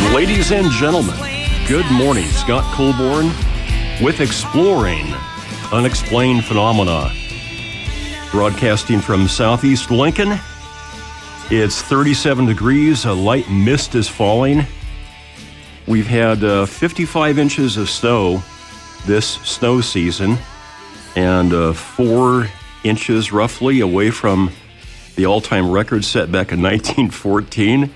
And ladies and gentlemen, good morning. Scott Colborn with Exploring Unexplained Phenomena. Broadcasting from southeast Lincoln. It's 37 degrees, a light mist is falling. We've had uh, 55 inches of snow this snow season and uh, four inches roughly away from the all time record set back in 1914.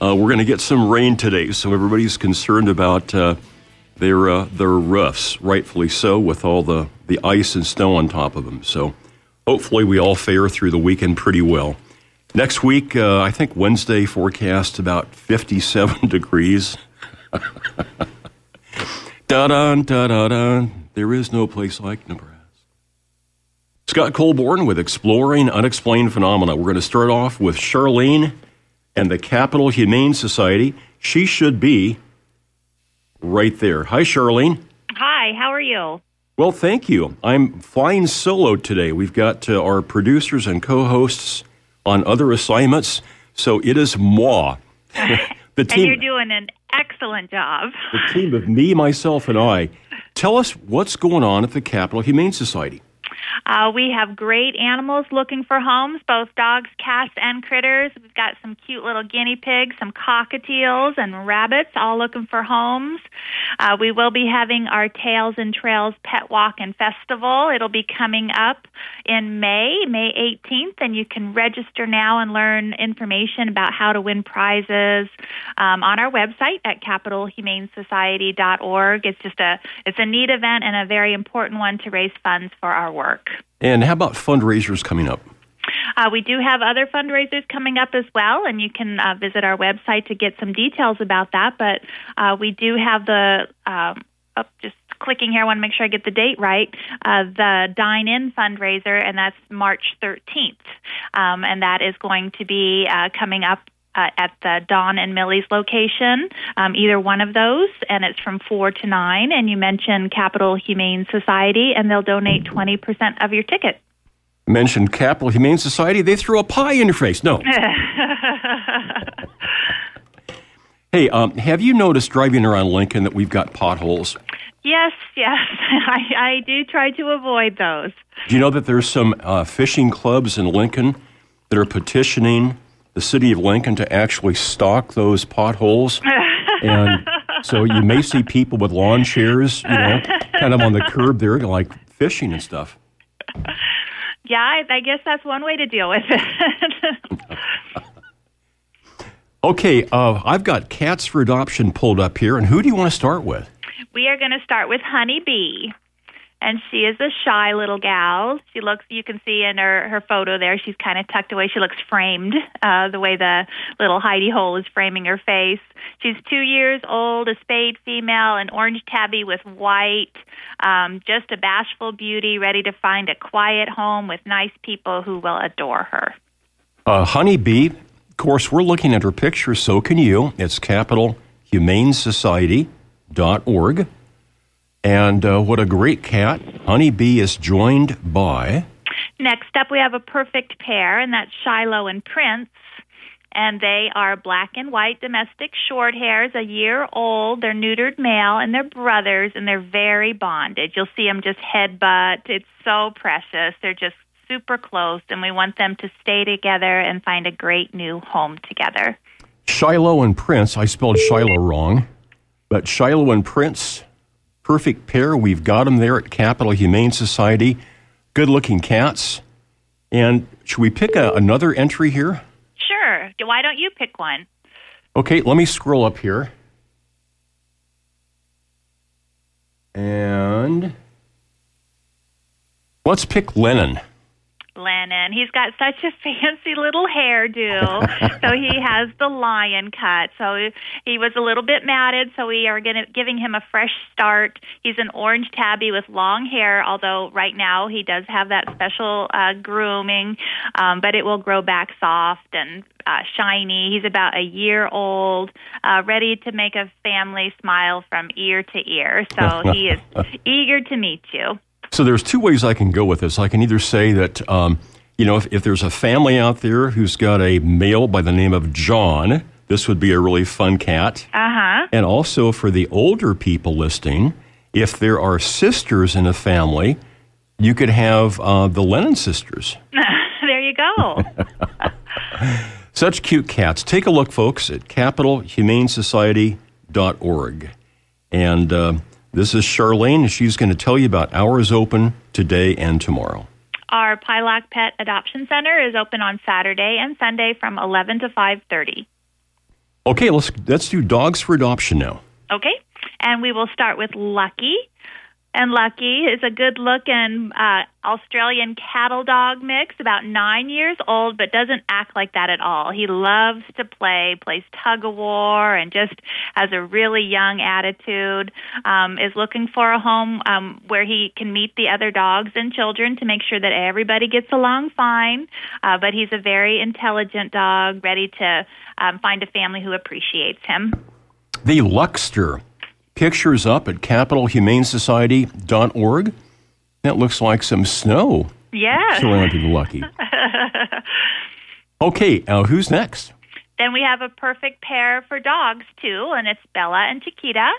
Uh, we're going to get some rain today, so everybody's concerned about uh, their uh, their roofs, rightfully so, with all the, the ice and snow on top of them. So hopefully we all fare through the weekend pretty well. Next week, uh, I think Wednesday forecast about 57 degrees. da da da da da. There is no place like Nebraska. Scott Colborn with Exploring Unexplained Phenomena. We're going to start off with Charlene and the Capital Humane Society. She should be right there. Hi, Charlene. Hi, how are you? Well, thank you. I'm flying solo today. We've got uh, our producers and co hosts on other assignments, so it is moi. the team, and you're doing an excellent job. The team of me, myself, and I. Tell us what's going on at the Capital Humane Society. Uh, we have great animals looking for homes, both dogs, cats, and critters. We've got some cute little guinea pigs, some cockatiels, and rabbits all looking for homes. Uh, we will be having our Tails and Trails Pet Walk and Festival. It'll be coming up in May, May 18th, and you can register now and learn information about how to win prizes um, on our website at capitalhumanesociety.org. It's just a it's a neat event and a very important one to raise funds for our work. And how about fundraisers coming up? Uh, we do have other fundraisers coming up as well, and you can uh, visit our website to get some details about that. But uh, we do have the um, oh, just clicking here. I want to make sure I get the date right. Uh, the Dine In fundraiser, and that's March 13th, um, and that is going to be uh, coming up uh, at the Don and Millie's location, um, either one of those, and it's from 4 to 9. And you mentioned Capital Humane Society, and they'll donate 20% of your ticket. Mentioned Capital Humane Society, they threw a pie in your face. No. hey, um, have you noticed driving around Lincoln that we've got potholes? Yes, yes. I, I do try to avoid those. Do you know that there's some uh, fishing clubs in Lincoln that are petitioning the city of Lincoln to actually stock those potholes. and so you may see people with lawn chairs, you know, kind of on the curb there, like fishing and stuff. Yeah, I, I guess that's one way to deal with it. okay, uh, I've got cats for adoption pulled up here, and who do you want to start with? We are going to start with Honey Bee and she is a shy little gal. She looks, you can see in her her photo there, she's kind of tucked away. She looks framed, uh, the way the little hidey hole is framing her face. She's two years old, a spayed female, an orange tabby with white, um, just a bashful beauty, ready to find a quiet home with nice people who will adore her. Uh, Honeybee, of course, we're looking at her picture, so can you. It's capitalhumanesociety.org. And uh, what a great cat. Honeybee is joined by. Next up, we have a perfect pair, and that's Shiloh and Prince. And they are black and white domestic short hairs, a year old. They're neutered male, and they're brothers, and they're very bonded. You'll see them just headbutt. It's so precious. They're just super close, and we want them to stay together and find a great new home together. Shiloh and Prince, I spelled Shiloh wrong, but Shiloh and Prince perfect pair. We've got them there at Capital Humane Society. Good looking cats. And should we pick a, another entry here? Sure. Why don't you pick one? Okay, let me scroll up here. And let's pick Lennon. Lennon. He's got such a fancy little hairdo. so he has the lion cut. So he was a little bit matted, so we are gonna, giving him a fresh start. He's an orange tabby with long hair, although right now he does have that special uh, grooming, um, but it will grow back soft and uh, shiny. He's about a year old, uh, ready to make a family smile from ear to ear. So he is eager to meet you. So there's two ways I can go with this. I can either say that, um, you know, if, if there's a family out there who's got a male by the name of John, this would be a really fun cat. Uh huh. And also for the older people listening, if there are sisters in a family, you could have uh, the Lennon sisters. there you go. Such cute cats. Take a look, folks, at capitalhumanesociety.org. And uh, this is Charlene, and she's going to tell you about hours open today and tomorrow. Our Pieloch Pet Adoption Center is open on Saturday and Sunday from 11 to 5:30. Okay, let's let's do dogs for adoption now. Okay, and we will start with Lucky. And Lucky is a good looking uh, Australian cattle dog mix, about nine years old, but doesn't act like that at all. He loves to play, plays tug of war, and just has a really young attitude. Um, is looking for a home um, where he can meet the other dogs and children to make sure that everybody gets along fine. Uh, but he's a very intelligent dog, ready to um, find a family who appreciates him. The Luckster pictures up at capitalhumanesociety.org. That looks like some snow Yeah. surrounding Lucky. Okay, now who's next? Then we have a perfect pair for dogs too, and it's Bella and Chiquita.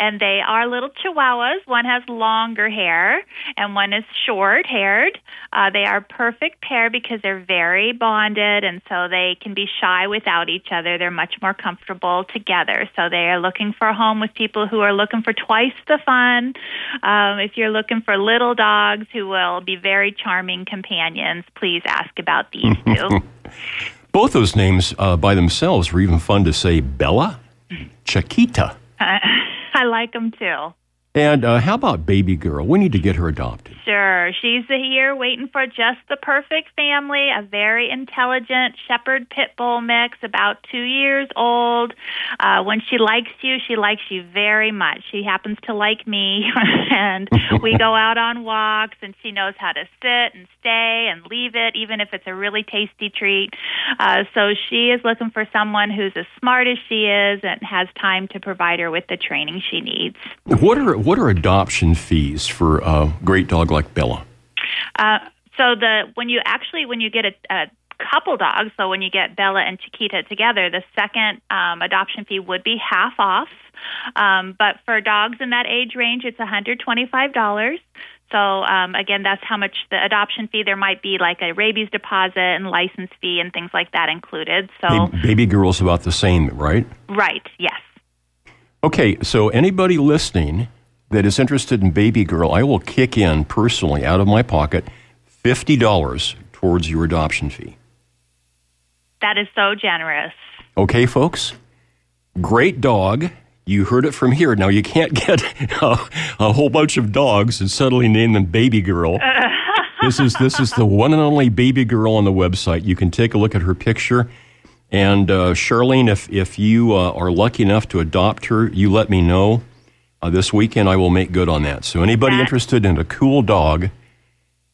And they are little chihuahuas. One has longer hair and one is short haired. Uh, they are a perfect pair because they're very bonded and so they can be shy without each other. They're much more comfortable together. So they are looking for a home with people who are looking for twice the fun. Um, if you're looking for little dogs who will be very charming companions, please ask about these two. Both those names uh, by themselves were even fun to say Bella, Chiquita. I like them too. And uh, how about Baby Girl? We need to get her adopted. Sure. She's here waiting for just the perfect family, a very intelligent shepherd pit bull mix, about two years old. Uh, when she likes you, she likes you very much. She happens to like me, and we go out on walks, and she knows how to sit and stay and leave it, even if it's a really tasty treat. Uh, so she is looking for someone who's as smart as she is and has time to provide her with the training she needs. What are what are adoption fees for a great dog like Bella? Uh, so the when you actually when you get a, a couple dogs, so when you get Bella and Chiquita together, the second um, adoption fee would be half off. Um, but for dogs in that age range, it's $125. So um, again, that's how much the adoption fee. There might be like a rabies deposit and license fee and things like that included. So Ba- Baby Girl's about the same, right? right, yes. Okay, so anybody listening that is interested in Baby Girl, I will kick in personally out of my pocket $50 towards your adoption fee. That is so generous. Okay, folks? Great dog. You heard it from here. Now, you can't get a, a whole bunch of dogs and suddenly name them Baby Girl. this is this is the one and only Baby Girl on the website. You can take a look at her picture. And uh, Charlene, if if you uh, are lucky enough to adopt her, you let me know. Uh, this weekend, I will make good on that. So, anybody That- interested in a cool dog,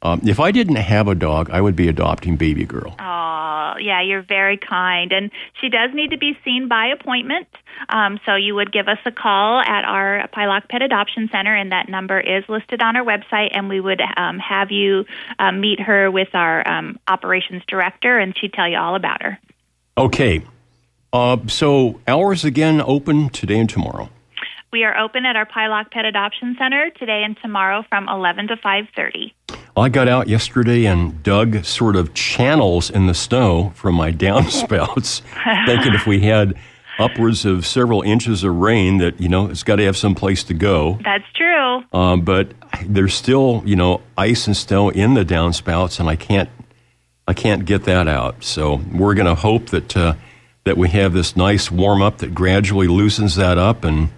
um, if I didn't have a dog, I would be adopting Baby Girl. Oh, yeah, you're very kind. And she does need to be seen by appointment. Um, so you would give us a call at our Pieloch Pet Adoption Center, and that number is listed on our website. And we would um, have you um, meet her with our um, operations director, and she'd tell you all about her. Okay. Uh, so, hours again open today and tomorrow. We are open at our Pieloch Pet Adoption Center today and tomorrow from 11 to 5:30. I got out yesterday and dug sort of channels in the snow from my downspouts, thinking if we had upwards of several inches of rain, that you know it's got to have some place to go. That's true. Um, but there's still you know ice and snow in the downspouts, and I can't I can't get that out. So we're going to hope that uh, that we have this nice warm up that gradually loosens that up, and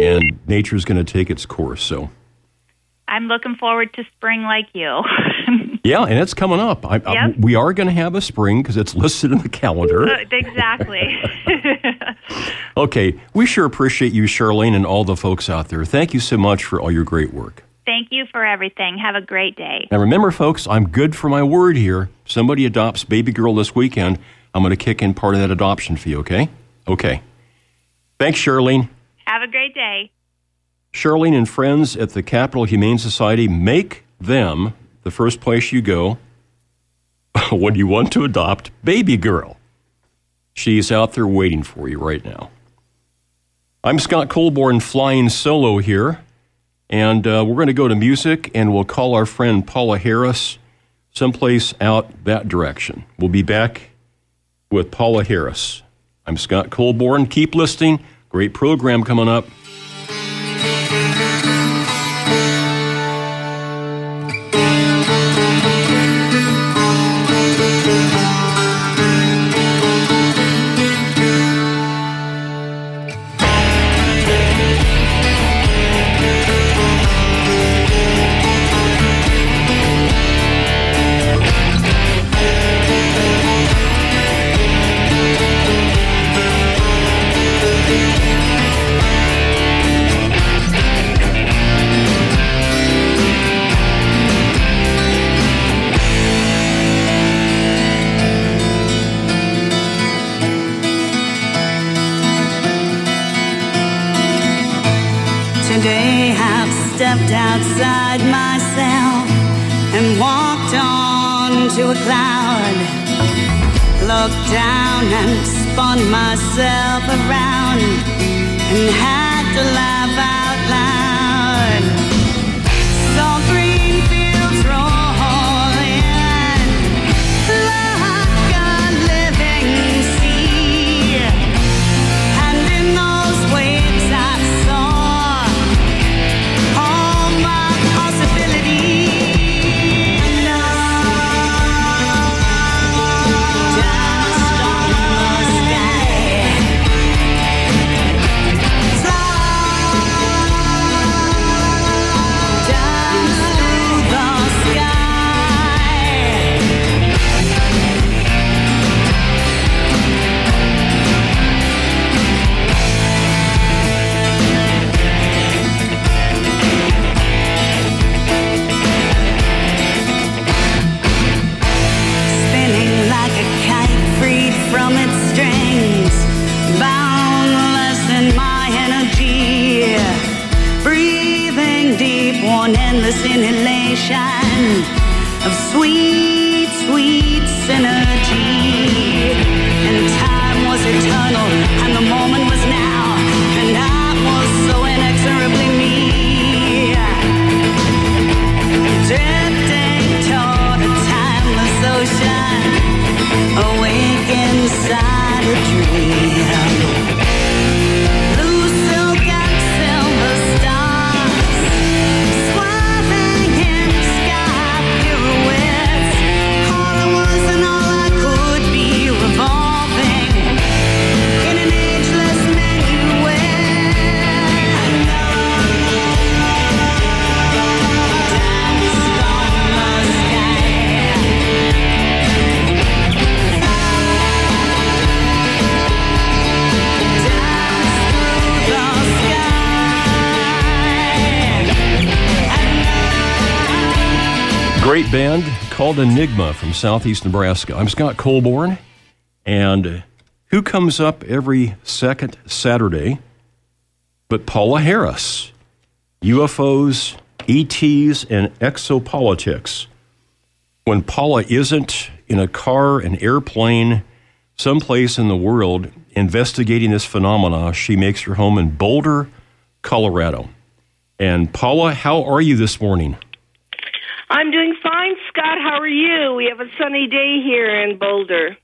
and nature's going to take its course. So. I'm looking forward to spring like you. Yeah, and it's coming up. I, I- Yep. we are going to have a spring because it's listed in the calendar. exactly. Okay, we sure appreciate you, Charlene, and all the folks out there. Thank you so much for all your great work. Thank you for everything. Have a great day. And remember, folks, I'm good for my word here. Somebody adopts baby girl this weekend. I'm going to kick in part of that adoption fee, okay? Okay. Thanks, Charlene. Have a great day. Charlene and friends at the Capital Humane Society make them the first place you go when you want to adopt baby girl. She's out there waiting for you right now. I'm Scott Colborn flying solo here, and uh, we're going to go to music and we'll call our friend Paula Harris someplace out that direction. We'll be back with Paula Harris. I'm Scott Colborn. Keep listening. Great program coming up. Band called Enigma from southeast Nebraska. I'm Scott Colborn, and who comes up every second Saturday but Paula Harris? UFOs, ETs, and exopolitics. When Paula isn't in a car, an airplane, someplace in the world investigating this phenomena, she makes her home in Boulder, Colorado. And Paula, how are you this morning? I'm doing Scott. How are you? We have a sunny day here in Boulder.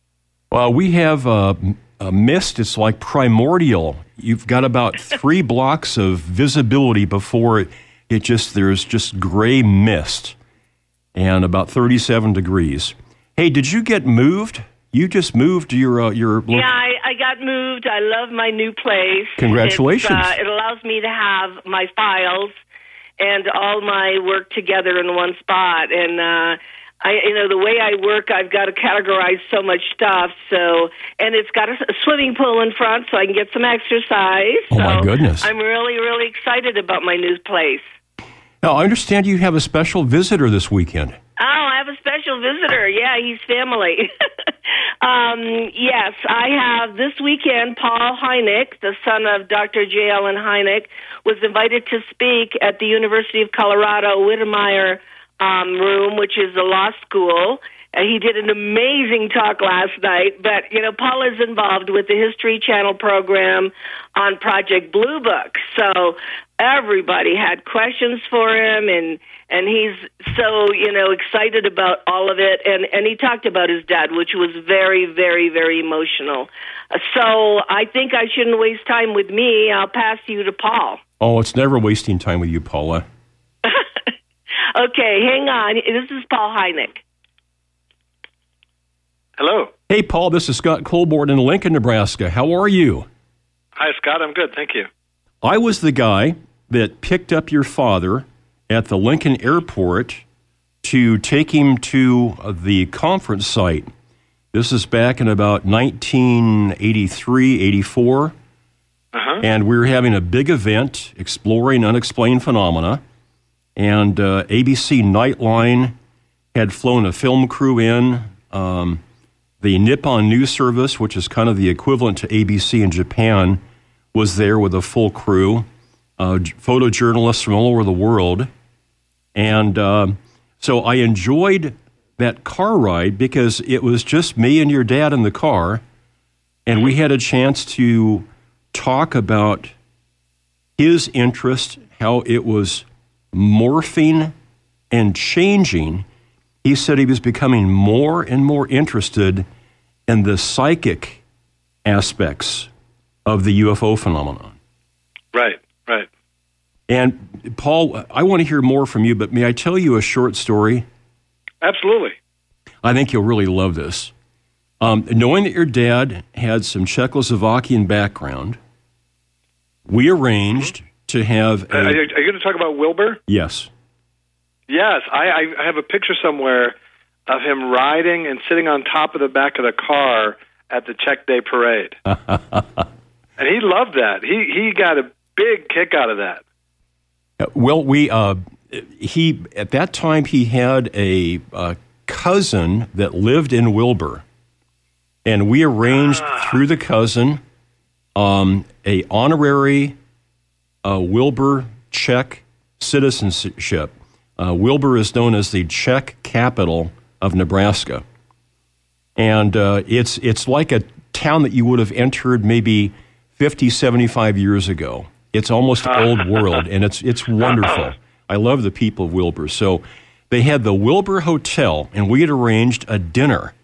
Well, we have a, a mist. It's like primordial. You've got about three blocks of visibility before it, it just there's just gray mist, and about 37 degrees. Hey, did you get moved? You just moved your uh, your. Yeah, I, I, got moved. I love my new place. Congratulations! Uh, it allows me to have my files and all my work together in one spot. And uh, I, you know, the way I work, I've got to categorize so much stuff. So, and it's got a, a swimming pool in front, so I can get some exercise. Oh so my goodness! I'm really, really excited about my new place. Now, I understand you have a special visitor this weekend. Oh, I have a special visitor. Yeah, he's family. um, yes, I have this weekend Paul Hynek, the son of Dr. J. Allen Hynek, was invited to speak at the University of Colorado Wittemyer um, room, which is a law school. Uh, he did an amazing talk last night. But you know, Paul is involved with the History Channel program on Project Blue Book, so everybody had questions for him and and he's so you know excited about all of it. And and he talked about his dad which was very very very emotional. So i think i shouldn't waste time with me. I'll pass you to paul. Oh it's never wasting time with you paula. Okay hang on. This is paul hynek. Hello. Hey paul this is scott colborn in lincoln nebraska. How are you? Hi scott. I'm good. Thank you. I was the guy that picked up your father at the Lincoln airport to take him to the conference site. This is back in about 1983, 84. Uh-huh. And we were having a big event exploring unexplained phenomena. And uh, ABC Nightline had flown a film crew in. Um, the Nippon News Service, which is kind of the equivalent to ABC in Japan, was there with a full crew uh, photojournalists from all over the world. And uh, so I enjoyed that car ride because it was just me and your dad in the car. And we had a chance to talk about his interest, how it was morphing and changing. He said he was becoming more and more interested in the psychic aspects of the UFO phenomenon. Right. Right. And Paul, I want to hear more from you, but may I tell you a short story? Absolutely. I think you'll really love this. Um, knowing that your dad had some Czechoslovakian background, we arranged mm-hmm. to have. A, are, you, are you going to talk about Wilber? Yes. Yes, I, I have a picture somewhere of him riding and sitting on top of the back of the car at the Czech Day parade, and he loved that. He he got a big kick out of that. Well, we uh, he at that time he had a, a, cousin that lived in Wilber, and we arranged ah. through the cousin um, a honorary uh, Wilber Czech citizenship. Uh, Wilber is known as the Czech capital of Nebraska, and uh, it's it's like a town that you would have entered maybe 50, 75 years ago. It's almost old world, and it's it's wonderful. I love the people of Wilber. So they had the Wilber Hotel, and we had arranged a dinner.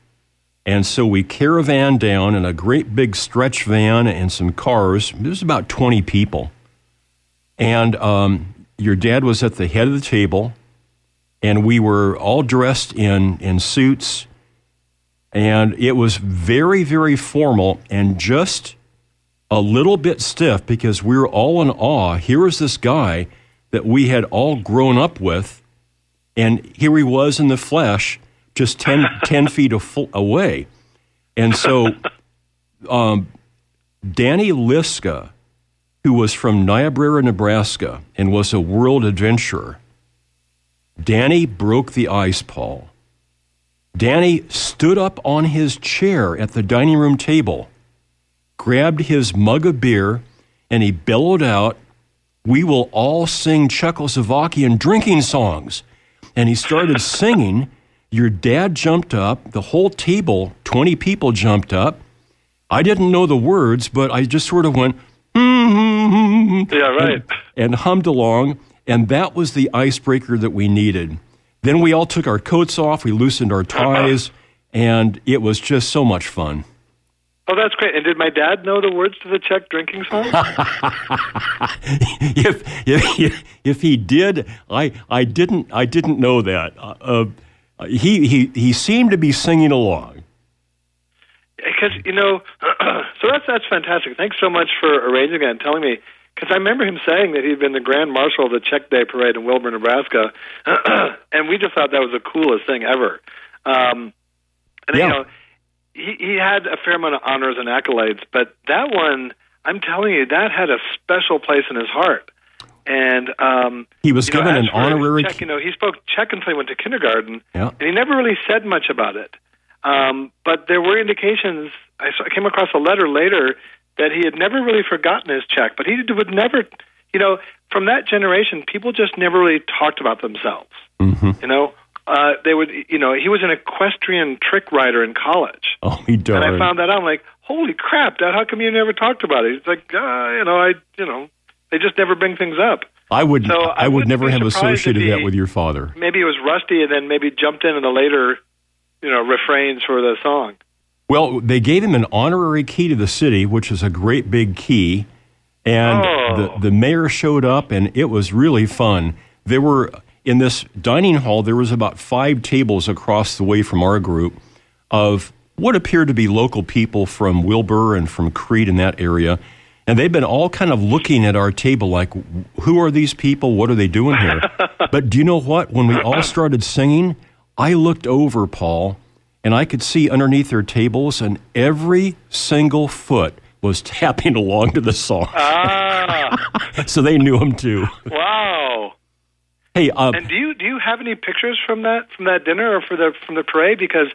And so we caravan down in a great big stretch van and some cars. There's about 20 people. And um, your dad was at the head of the table, and we were all dressed in, in suits. And it was very, very formal and just a little bit stiff because we were all in awe. Here was this guy that we had all grown up with, and here he was in the flesh, just 10, 10 feet away. And so um, Danny Liska, who was from Niobrara, Nebraska, and was a world adventurer, Danny broke the ice, Paul. Danny stood up on his chair at the dining room table grabbed his mug of beer and he bellowed out, We will all sing Czechoslovakian drinking songs. And he started singing. Your dad jumped up. The whole table, 20 people jumped up. I didn't know the words, but I just sort of went, mm-hmm, yeah, right. And, and hummed along. And that was the icebreaker that we needed. Then we all took our coats off, we loosened our ties, and it was just so much fun. Oh, that's great. And did my dad know the words to the Czech drinking song? if, if if he did, I I didn't I didn't know that. Uh, uh, he he he seemed to be singing along. Because you know, so that's that's fantastic. Thanks so much for arranging that and telling me. Because I remember him saying that he'd been the grand marshal of the Czech Day Parade in Wilber, Nebraska, and we just thought that was the coolest thing ever. Um, and yeah. you know he, he had a fair amount of honors and accolades, but that one, I'm telling you, that had a special place in his heart. And um, he was given know, an honorary. Czech, you know, he spoke Czech until he went to kindergarten, yeah. and he never really said much about it. Um, but there were indications. I, saw, I came across a letter later that he had never really forgotten his Czech, but he would never, you know, from that generation, people just never really talked about themselves. Mm-hmm. You know, uh, they would, you know, he was an equestrian trick rider in college. Oh, he darn. And I found that out. I'm like, holy crap, Dad! How come you never talked about it? He's like, uh, you know, I, you know, they just never bring things up. I would, So I, I would never have associated if that with your father. Maybe it was rusty, and then maybe jumped in in the later, you know, refrains for the song. Well, they gave him an honorary key to the city, which is a great big key. And Oh. the, the mayor showed up, and it was really fun. There were, in this dining hall, there was about five tables across the way from our group of what appeared to be local people from Wilber and from Crete in that area. And they'd been all kind of looking at our table like, who are these people? What are they doing here? but do you know what? When we all started singing, I looked over, Paul, and I could see underneath their tables, and every single foot was tapping along to the song. Ah, so they knew him too. wow. Hey, uh, And do you do you have any pictures from that from that dinner or for the from the parade? Because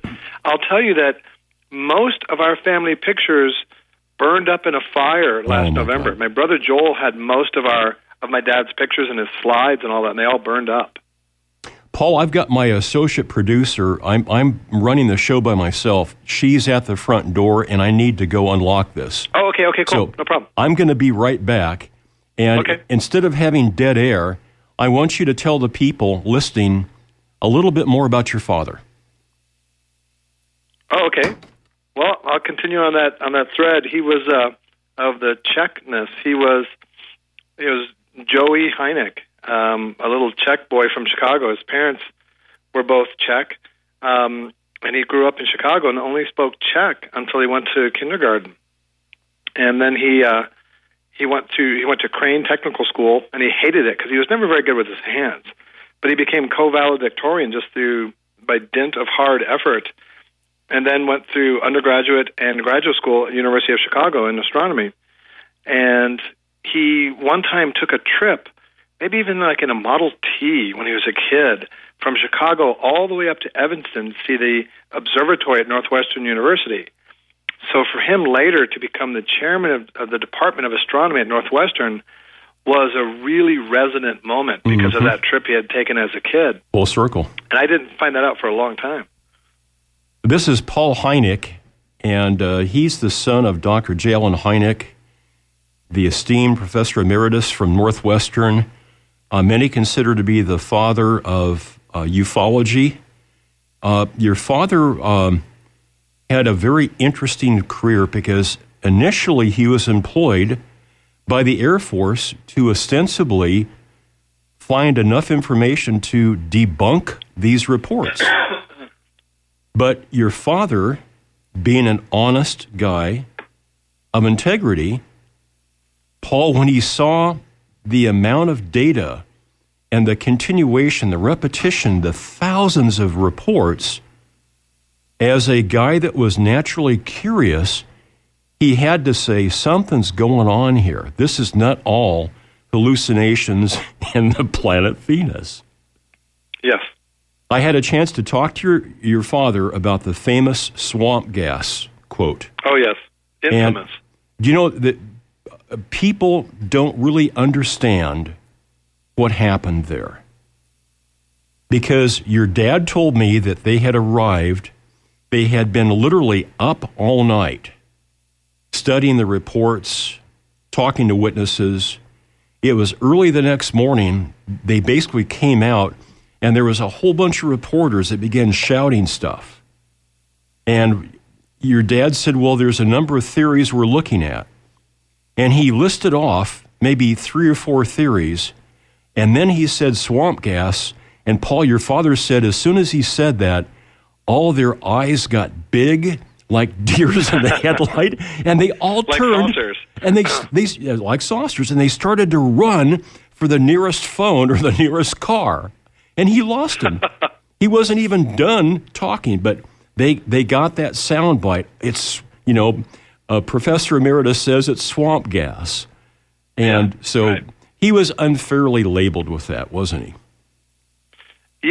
I'll tell you that most of our family pictures burned up in a fire last Oh, my November. God. My brother Joel had most of our of my dad's pictures and his slides and all that, and they all burned up. Paul, I've got my associate producer. I'm, I'm running the show by myself. She's at the front door, and I need to go unlock this. Oh, okay, okay, cool, So no problem. I'm going to be right back. And Okay. instead of having dead air, I want you to tell the people listening a little bit more about your father. Oh, okay. Well, I'll continue on that on that thread. He was uh, of the Czechness. He was he was Joey Hynek, um, a little Czech boy from Chicago. His parents were both Czech, um, and he grew up in Chicago and only spoke Czech until he went to kindergarten. And then he uh, he went to he went to Crane Technical School, and he hated it because he was never very good with his hands. But he became co-valedictorian just through by dint of hard effort and then went through undergraduate and graduate school at University of Chicago in astronomy. And he one time took a trip, maybe even like in a Model T when he was a kid, from Chicago all the way up to Evanston to see the observatory at Northwestern University. So for him later to become the chairman of, of the Department of Astronomy at Northwestern was a really resonant moment because of that trip he had taken as a kid. Full circle. And I didn't find that out for a long time. This is Paul Hynek, and uh, he's the son of Dr. J. Allen Hynek, the esteemed professor emeritus from Northwestern. Uh, many consider to be the father of uh, ufology. Uh, your father um, had a very interesting career because initially he was employed by the Air Force to ostensibly find enough information to debunk these reports. But your father, being an honest guy of integrity, Paul, when he saw the amount of data and the continuation, the repetition, the thousands of reports, as a guy that was naturally curious, he had to say, something's going on here. This is not all hallucinations in the planet Venus. Yes. I had a chance to talk to your, your father about the famous swamp gas quote. Oh yes, infamous. Do you know that uh, people don't really understand what happened there? Because your dad told me that they had arrived, they had been literally up all night studying the reports, talking to witnesses. It was early the next morning. They basically came out, and there was a whole bunch of reporters that began shouting stuff. And your dad said, Well, there's a number of theories we're looking at. And he listed off maybe three or four theories. And then he said swamp gas. And Paul, your father said, as soon as he said that, all their eyes got big like deers in the headlight, and they all Like turned saucers. and they they like saucers, and they started to run for the nearest phone or the nearest car, and he lost him. he wasn't even done talking, but they they got that sound bite. It's you know, uh, Professor Emeritus says it's swamp gas, and so right. he was unfairly labeled with that, wasn't he?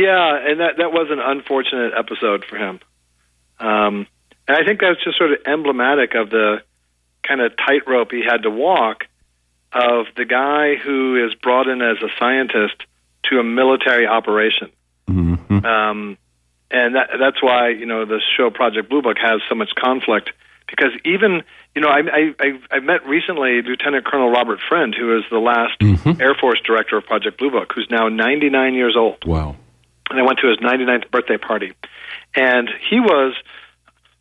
Yeah, and that that was an unfortunate episode for him. Um, and I think that's just sort of emblematic of the kind of tightrope he had to walk of the guy who is brought in as a scientist to a military operation. Mm-hmm. Um, and that, that's why you know the show Project Blue Book has so much conflict because even you know I I I met recently Lieutenant Colonel Robert Friend who is the last Mhm. Air Force director of Project Blue Book who's now 99 years old Wow. And I went to his 99th birthday party and he was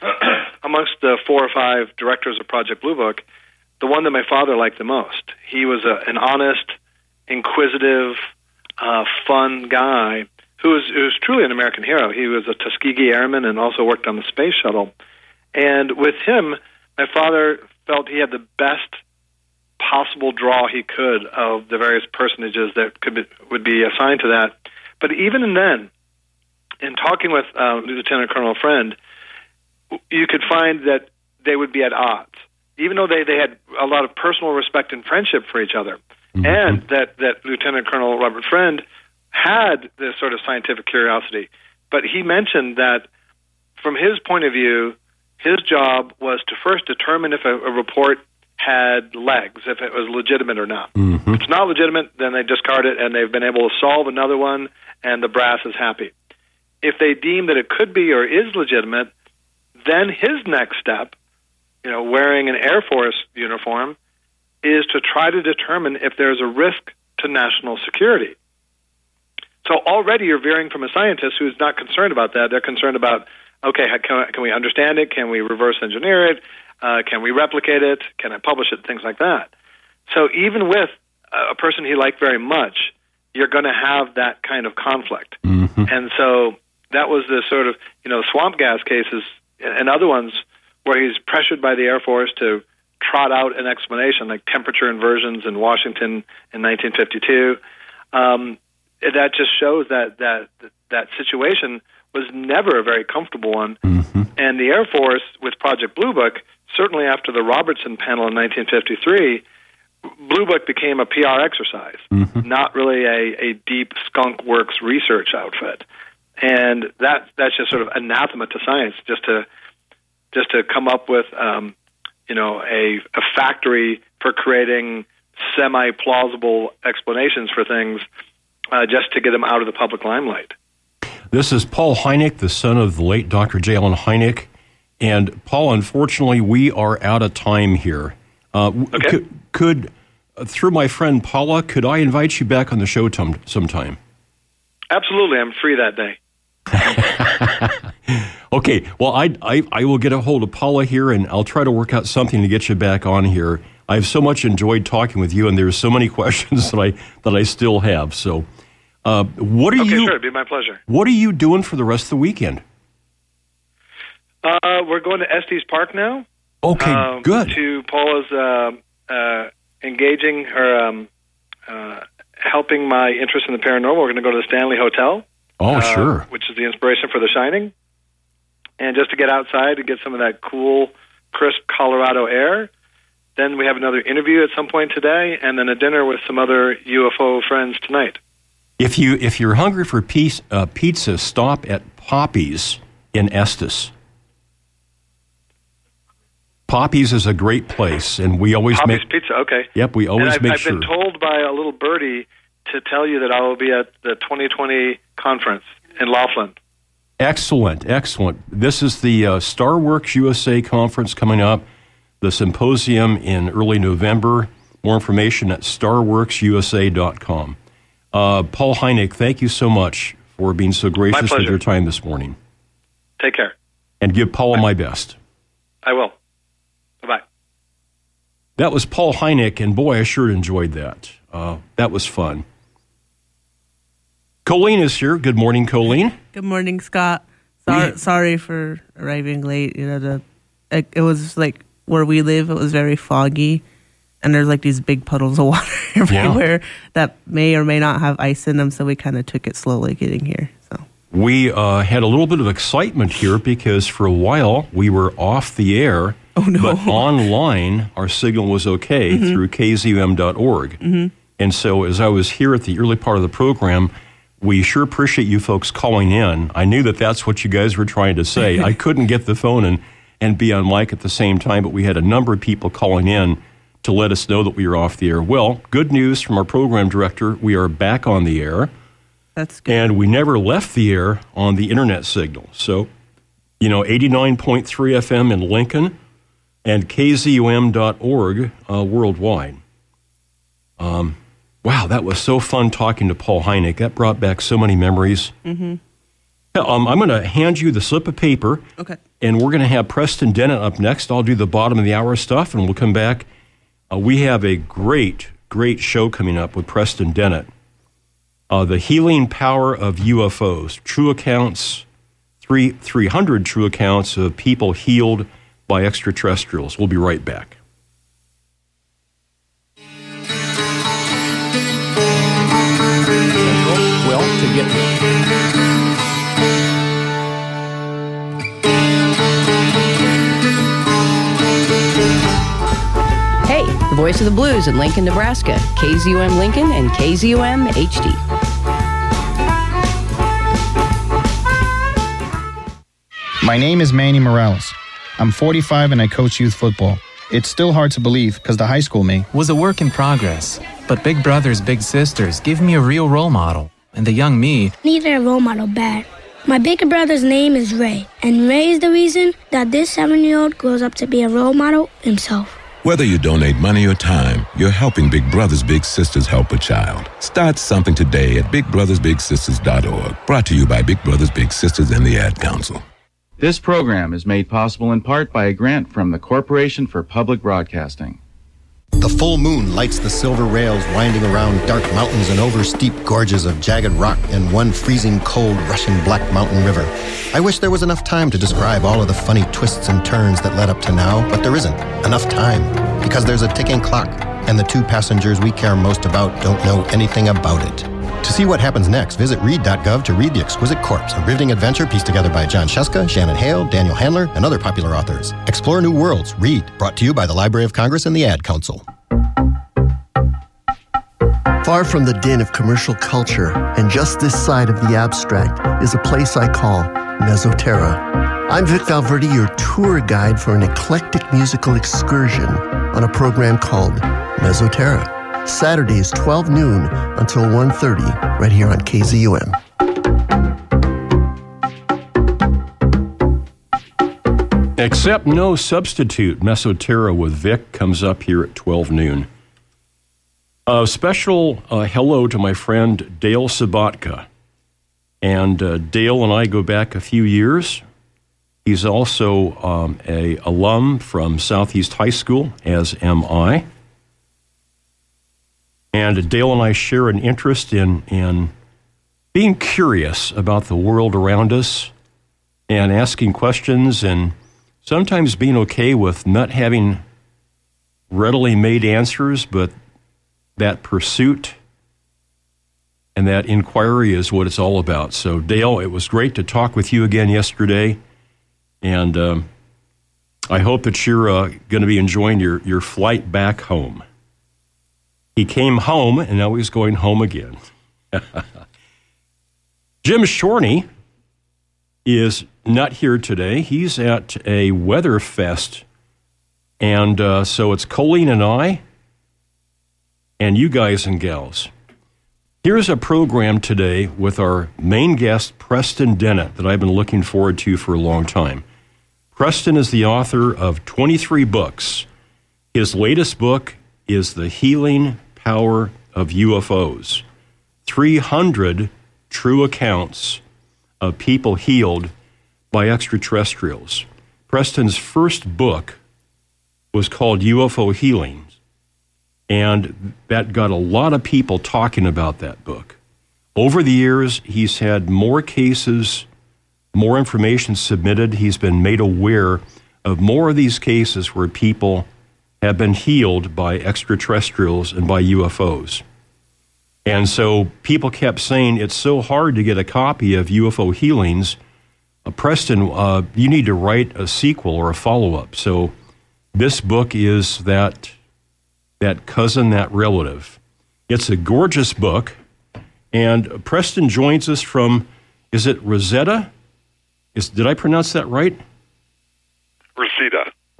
amongst the four or five directors of Project Blue Book the one that my father liked the most he was a, an honest inquisitive uh, fun guy who was, who was truly an American hero. He was a Tuskegee Airman and also worked on the space shuttle. And with him, my father felt he had the best possible draw he could of the various personages that could be, would be assigned to that. But even then, in talking with uh, Lieutenant Colonel Friend, you could find that they would be at odds, even though they, they had a lot of personal respect and friendship for each other and that, that Lieutenant Colonel Robert Friend had this sort of scientific curiosity. But he mentioned that from his point of view, his job was to first determine if a, a report had legs, if it was legitimate or not. Mhm. If it's not legitimate, then they discard it, and they've been able to solve another one, and the brass is happy. If they deem that it could be or is legitimate, then his next step, you know, wearing an Air Force uniform, is to try to determine if there's a risk to national security. So already you're veering from a scientist who's not concerned about that. They're concerned about, okay, can, can we understand it? Can we reverse engineer it? Uh, can we replicate it? Can I publish it? Things like that. So even with a a person he liked very much, you're going to have that kind of conflict. Mhm. And so that was the sort of, you know, swamp gas cases and other ones where he's pressured by the Air Force to trot out an explanation like temperature inversions in Washington in 1952. Um, that just shows that, that that situation was never a very comfortable one. Mhm. And the Air Force, with Project Blue Book, certainly after the Robertson panel in 1953, Blue Book became a PR exercise, Mhm. not really a, a deep skunk works research outfit. And that that's just sort of anathema to science, just to just to come up with um, you know a, a factory for creating semi plausible explanations for things, uh, just to get them out of the public limelight. This is Paul Hynek, the son of the late Dr. J. Allen Hynek. And Paul, unfortunately, we are out of time here. Uh, Okay. Could, could through my friend Paula, could I invite you back on the show tom- sometime? Absolutely, I'm free that day. Okay, well, I, I, I will get a hold of Paula here and I'll try to work out something to get you back on here. I've so much enjoyed talking with you, and there's so many questions that I that I still have. So, uh, what are Okay, you sure, it'd be my pleasure. what are you doing for the rest of the weekend? Uh, we're going to Estes Park now. Okay, um, good. To Paula's uh, uh, engaging or um, uh, helping my interest in the paranormal. We're going to go to the Stanley Hotel. oh, uh, sure. Which is the inspiration for The Shining. And just to get outside and get some of that cool, crisp Colorado air. Then we have another interview at some point today, and then a dinner with some other UFO friends tonight. If you if you're hungry for piece, uh, pizza, stop at Poppy's in Estes. Poppy's is a great place, and we always Poppy's make. Pizza, okay. Yep, we always I've, make I've sure. been told by a little birdie to tell you that I will be at the 2020 conference in Laughlin. Excellent, excellent. This is the uh, StarWorks USA conference coming up. The symposium in early November. More information at starworksusa.com. Uh, Paul Hynek, thank you so much for being so gracious with your time this morning. Take care. And give Paula my best. I will. Bye bye. That was Paul Hynek, and boy, I sure enjoyed that. Uh, that was fun. Colleen is here. Good morning, Colleen. Good morning, Scott. Sorry, We- sorry for arriving late. You know, the it, it was like where we live. It was very foggy, and there's like these big puddles of water everywhere that may or may not have ice in them. So we kind of took it slowly getting here. We uh, had a little bit of excitement here because for a while we were off the air. Oh, no. But online, our signal was okay through kzum.org. Mm-hmm. And so as I was here at the early part of the program, we sure appreciate you folks calling in. I knew that that's what you guys were trying to say. I couldn't get the phone and, and be on mic at the same time, but we had a number of people calling in to let us know that we were off the air. Well, good news from our program director. We are back on the air. That's good. And we never left the air on the internet signal. So, you know, 89.3 FM in Lincoln and kzum.org uh, worldwide. Um, wow, that was so fun talking to Paul Hynek. That brought back so many memories. Mm-hmm. Um, I'm going to hand you the slip of paper. Okay. And we're going to have Preston Dennett up next. I'll do the bottom of the hour stuff, and we'll come back. Uh, we have a great, great show coming up with Preston Dennett. Uh, the healing power of UFOs, true accounts, three, 300 true accounts of people healed by extraterrestrials. We'll be right back. Well, to get voice of the blues in Lincoln, Nebraska. KZUM Lincoln and KZUM HD. My name is Manny Morales. I'm 45 and I coach youth football. It's still hard to believe because the high school me was a work in progress. But Big Brothers Big Sisters give me a real role model. And the young me needed a role model bad. My big brother's name is Ray, and Ray is the reason that this seven year old grows up to be a role model himself. Whether you donate money or time, you're helping Big Brothers Big Sisters help a child. Start something today at bigbrothersbigsisters.org. Brought to you by Big Brothers Big Sisters and the Ad Council. This program is made possible in part by a grant from the Corporation for Public Broadcasting. The full moon lights the silver rails winding around dark mountains and over steep gorges of jagged rock and one freezing cold rushing black mountain river. I wish there was enough time to describe all of the funny twists and turns that led up to now, but there isn't enough time because there's a ticking clock and the two passengers we care most about don't know anything about it. To see what happens next, visit read.gov to read The Exquisite Corpse, a riveting adventure pieced together by Jon Scieszka, Shannon Hale, Daniel Handler, and other popular authors. Explore new worlds. Read. Brought to you by the Library of Congress and the Ad Council. Far from the din of commercial culture, and just this side of the abstract, is a place I call Mesoterra. I'm Vic Valverde, your tour guide for an eclectic musical excursion on a program called Mesoterra. Saturdays 12 noon until 1.30 right here on KZUM. Except no substitute. Mesoterra with Vic comes up here at 12 noon. A special uh, hello to my friend Dale Sabatka. And uh, Dale and I go back a few years. He's also um, a alum from Southeast High School, as am I. And Dale and I share an interest in, in being curious about the world around us and asking questions and sometimes being okay with not having readily made answers, but that pursuit and that inquiry is what it's all about. So, Dale, it was great to talk with you again yesterday. And um, I hope that you're uh, going to be enjoying your, your flight back home. He came home, and now he's going home again. Jim Shorney is not here today. He's at a weather fest. And uh, so it's Colleen and I, and you guys and gals. Here's a program today with our main guest, Preston Dennett, that I've been looking forward to for a long time. Preston is the author of 23 books. His latest book is The Healing Power of UFOs 300 true accounts of people healed by extraterrestrials. Preston's first book was called UFO Healings, and that got a lot of people talking about that book. Over the years, he's had more cases, more information submitted. He's been made aware of more of these cases where people have been healed by extraterrestrials and by UFOs. And so people kept saying it's so hard to get a copy of UFO Healings. Uh, Preston, uh, you need to write a sequel or a follow up. So this book is that that cousin, that relative. It's a gorgeous book, and Preston joins us from. Is it Rosetta? Is did I pronounce that right?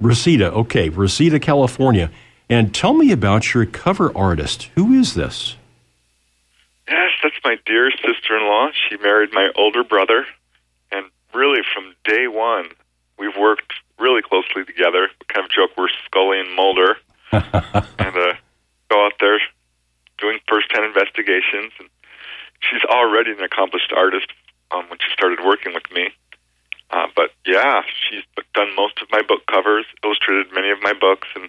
Reseda. Reseda. Okay, Reseda, California. And tell me about your cover artist. Who is this? Yes, that's my dear sister in law. She married my older brother. And really, from day one, we've worked really closely together. We kind of joke we're Scully and Mulder. and uh, go out there doing first hand investigations. And she's already an accomplished artist um, when she started working with me. Uh, but yeah, she's done most of my book covers, illustrated many of my books, and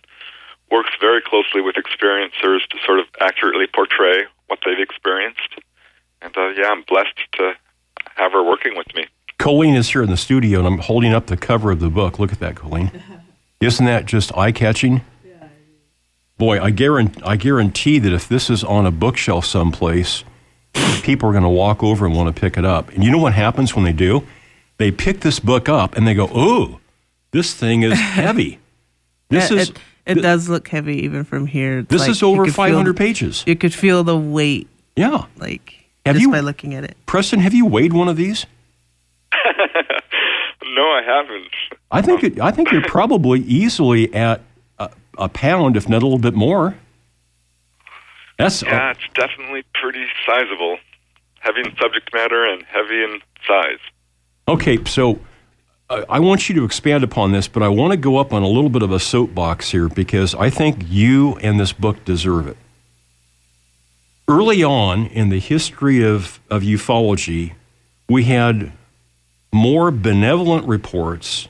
works very closely with experiencers to sort of accurately portray what they've experienced. And uh, yeah, I'm blessed to have her working with me. Colleen is here in the studio, and I'm holding up the cover of the book. Look at that, Colleen. Isn't that just eye catching? Boy, I guarantee, I guarantee that if this is on a bookshelf someplace, people are going to walk over and want to pick it up. And you know what happens when they do? They pick this book up and they go, "Oh, this thing is heavy." This it, is it, it th- does look heavy even from here. It's This like is over could feel- 500 pages. You could feel the weight. Yeah. Like Have just you- by looking at it. Preston, have you weighed one of these? No, I haven't. I think it, I think you're probably easily at a, a pound, if not a little bit more. That's Yeah, it's definitely pretty sizable. Heavy in subject matter and heavy in size. Okay, so uh, I want you to expand upon this, but I want to go up on a little bit of a soapbox here because I think you and this book deserve it. Early on in the history of, of ufology, we had more benevolent reports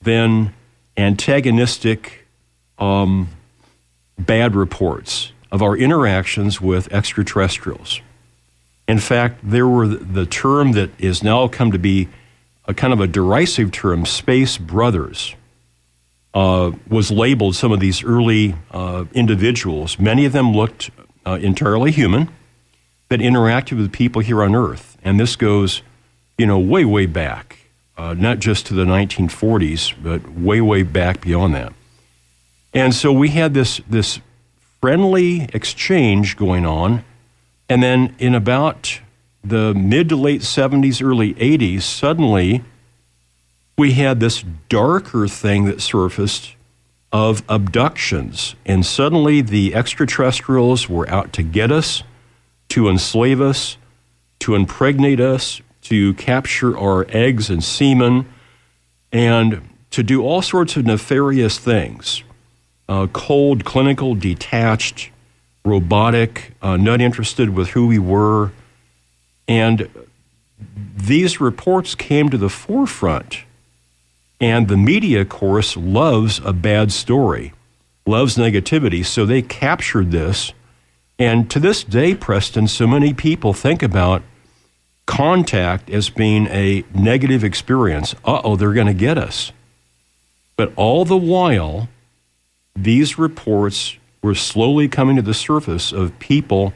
than antagonistic um, bad reports of our interactions with extraterrestrials. In fact, there were the, the term that is now come to be a kind of a derisive term, space brothers, uh, was labeled some of these early uh, individuals. Many of them looked uh, entirely human, that interacted with people here on Earth. And this goes, you know, way, way back, uh, not just to the 1940s, but way, way back beyond that. And so we had this, this friendly exchange going on. And then in about the mid to late 70s, early 80s, suddenly we had this darker thing that surfaced of abductions. And suddenly the extraterrestrials were out to get us, to enslave us, to impregnate us, to capture our eggs and semen, and to do all sorts of nefarious things uh, cold, clinical, detached, robotic, uh, not interested with who we were. And these reports came to the forefront. And the media, of course, loves a bad story, loves negativity. So they captured this. And to this day, Preston, so many people think about contact as being a negative experience. Uh oh, they're going to get us. But all the while, these reports were slowly coming to the surface of people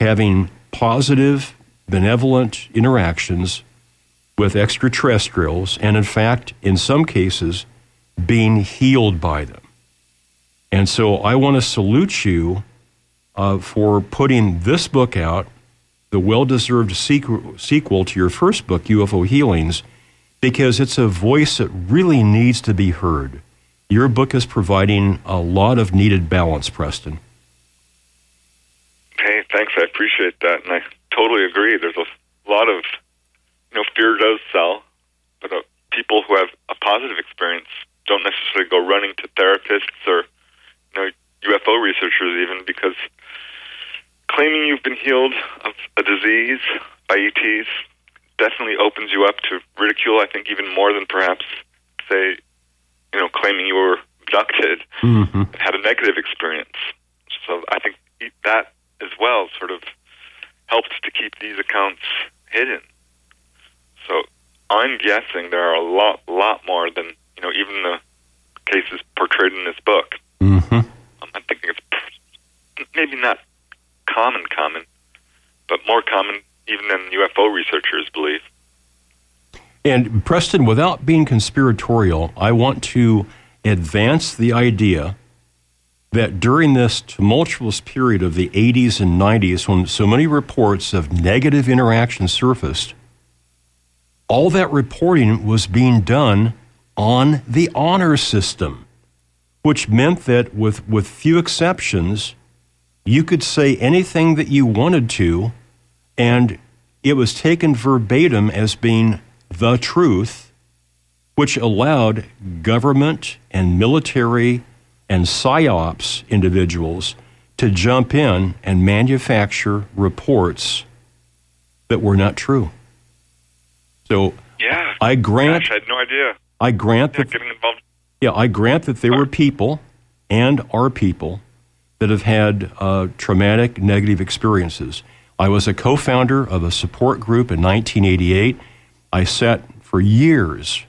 having positive, benevolent interactions with extraterrestrials, and in fact, in some cases, being healed by them. And so I want to salute you uh, for putting this book out, the well deserved sequel, sequel to your first book, UFO Healings, because it's a voice that really needs to be heard. Your book is providing a lot of needed balance, Preston. Hey, thanks. I appreciate that, and I totally agree. There's a lot of, you know, fear does sell, but uh, people who have a positive experience don't necessarily go running to therapists or, you know, UFO researchers even because claiming you've been healed of a disease by ETs definitely opens you up to ridicule. I think even more than perhaps, say, you know, claiming you were abducted Mm-hmm. had a negative experience. So I think that as well sort of helps to keep these accounts hidden. So I'm guessing there are a lot, lot more than you know even the cases portrayed in this book. Mm-hmm. I'm thinking it's maybe not common, common, but more common even than UFO researchers believe. And Preston, without being conspiratorial, I want to advance the idea that during this tumultuous period of the 80s and 90s, when so many reports of negative interaction surfaced, all that reporting was being done on the honor system, which meant that with, with few exceptions, you could say anything that you wanted to And it was taken verbatim as being the truth, which allowed government and military and psyops individuals to jump in and manufacture reports that were not true. So Yeah. I grant Gosh, I had no idea. I grant Yeah, that getting involved. yeah, I grant that there were people and are people that have had uh, traumatic negative experiences. I was a co founder of a support group in 1988. I sat for years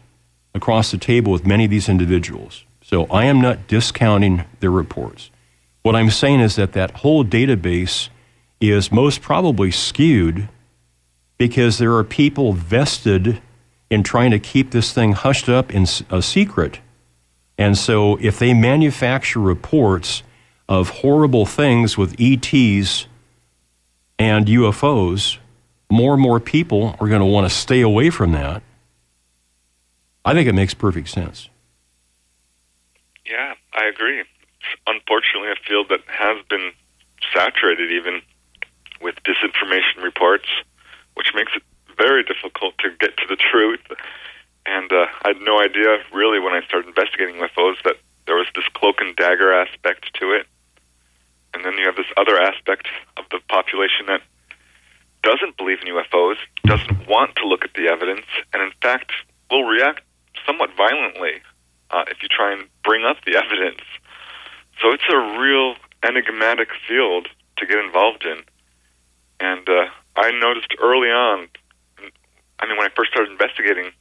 across the table with many of these individuals. So I am not discounting their reports. What I'm saying is that that whole database is most probably skewed because there are people vested in trying to keep this thing hushed up in a secret. And so if they manufacture reports of horrible things with ETs and UFOs, more and more people are going to want to stay away from that. I think it makes perfect sense. Yeah, I agree. It's unfortunately a field that has been saturated even with disinformation reports, which makes it very difficult to get to the truth. And uh, I had no idea, really, when I started investigating UFOs, that there was this cloak and dagger aspect to it. And then you have this other aspect of the population that doesn't believe in UFOs, doesn't want to look at the evidence, and in fact will react somewhat violently uh, if you try and bring up the evidence. So it's a real enigmatic field to get involved in. And uh, I noticed early on, I mean, when I first started investigating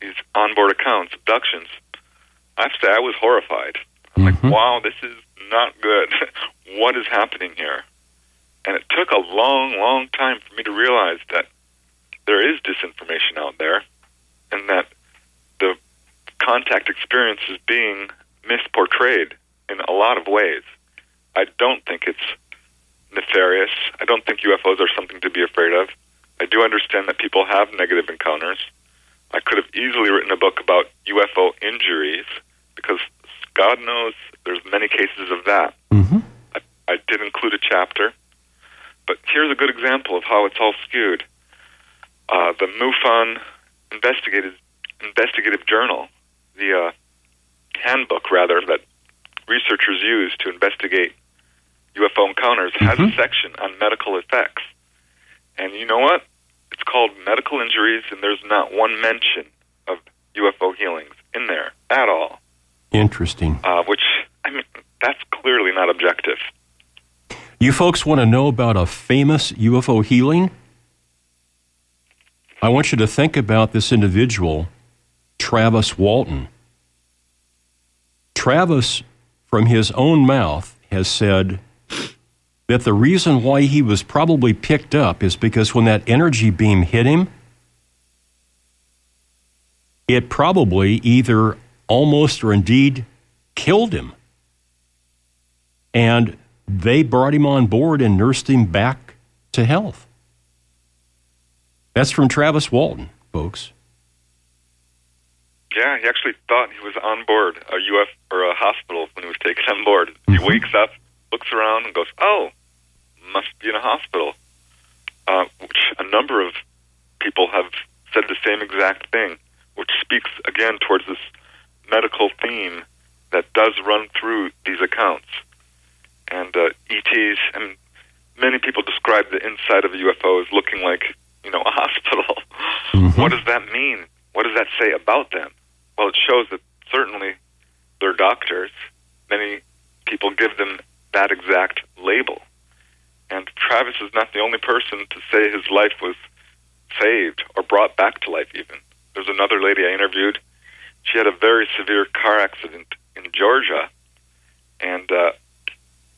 these onboard accounts, abductions, I have to say I was horrified. I'm like, wow, this is not good. what is happening here? And it took a long, long time for me to realize that there is disinformation out there and that contact experience is being misportrayed in a lot of ways. I don't think it's nefarious. I don't think UFOs are something to be afraid of. I do understand that people have negative encounters. I could have easily written a book about UFO injuries because God knows there's many cases of that. Mm-hmm. I, I did include a chapter, but here's a good example of how it's all skewed. Uh, the MUFON investigative investigative journal, the uh, handbook rather that researchers use to investigate UFO encounters, has a section on medical effects. And you know what? It's called medical injuries, and there's not one mention of UFO healings in there at all. Interesting. Uh, which I mean, that's clearly not objective. You folks want to know about a famous UFO healing? I want you to think about this individual, Travis Walton. Travis, from his own mouth, has said that the reason why he was probably picked up is because when that energy beam hit him, it probably either almost or indeed killed him. And they brought him on board and nursed him back to health. That's from Travis Walton, folks. Yeah, he actually thought he was on board a UF or a hospital when he was taken on board. He wakes up, looks around, and goes, "Oh, must be in a hospital." Uh, which a number of people have said the same exact thing, which speaks again towards this medical theme that does run through these accounts. And uh, ETs, and many people describe the inside of a UFO as looking like you know a hospital. What does that mean? What does that say about them? Well, it shows that certainly they're doctors. Many people give them that exact label. And Travis is not the only person to say his life was saved or brought back to life, even. There's another lady I interviewed. She had a very severe car accident in Georgia. And uh,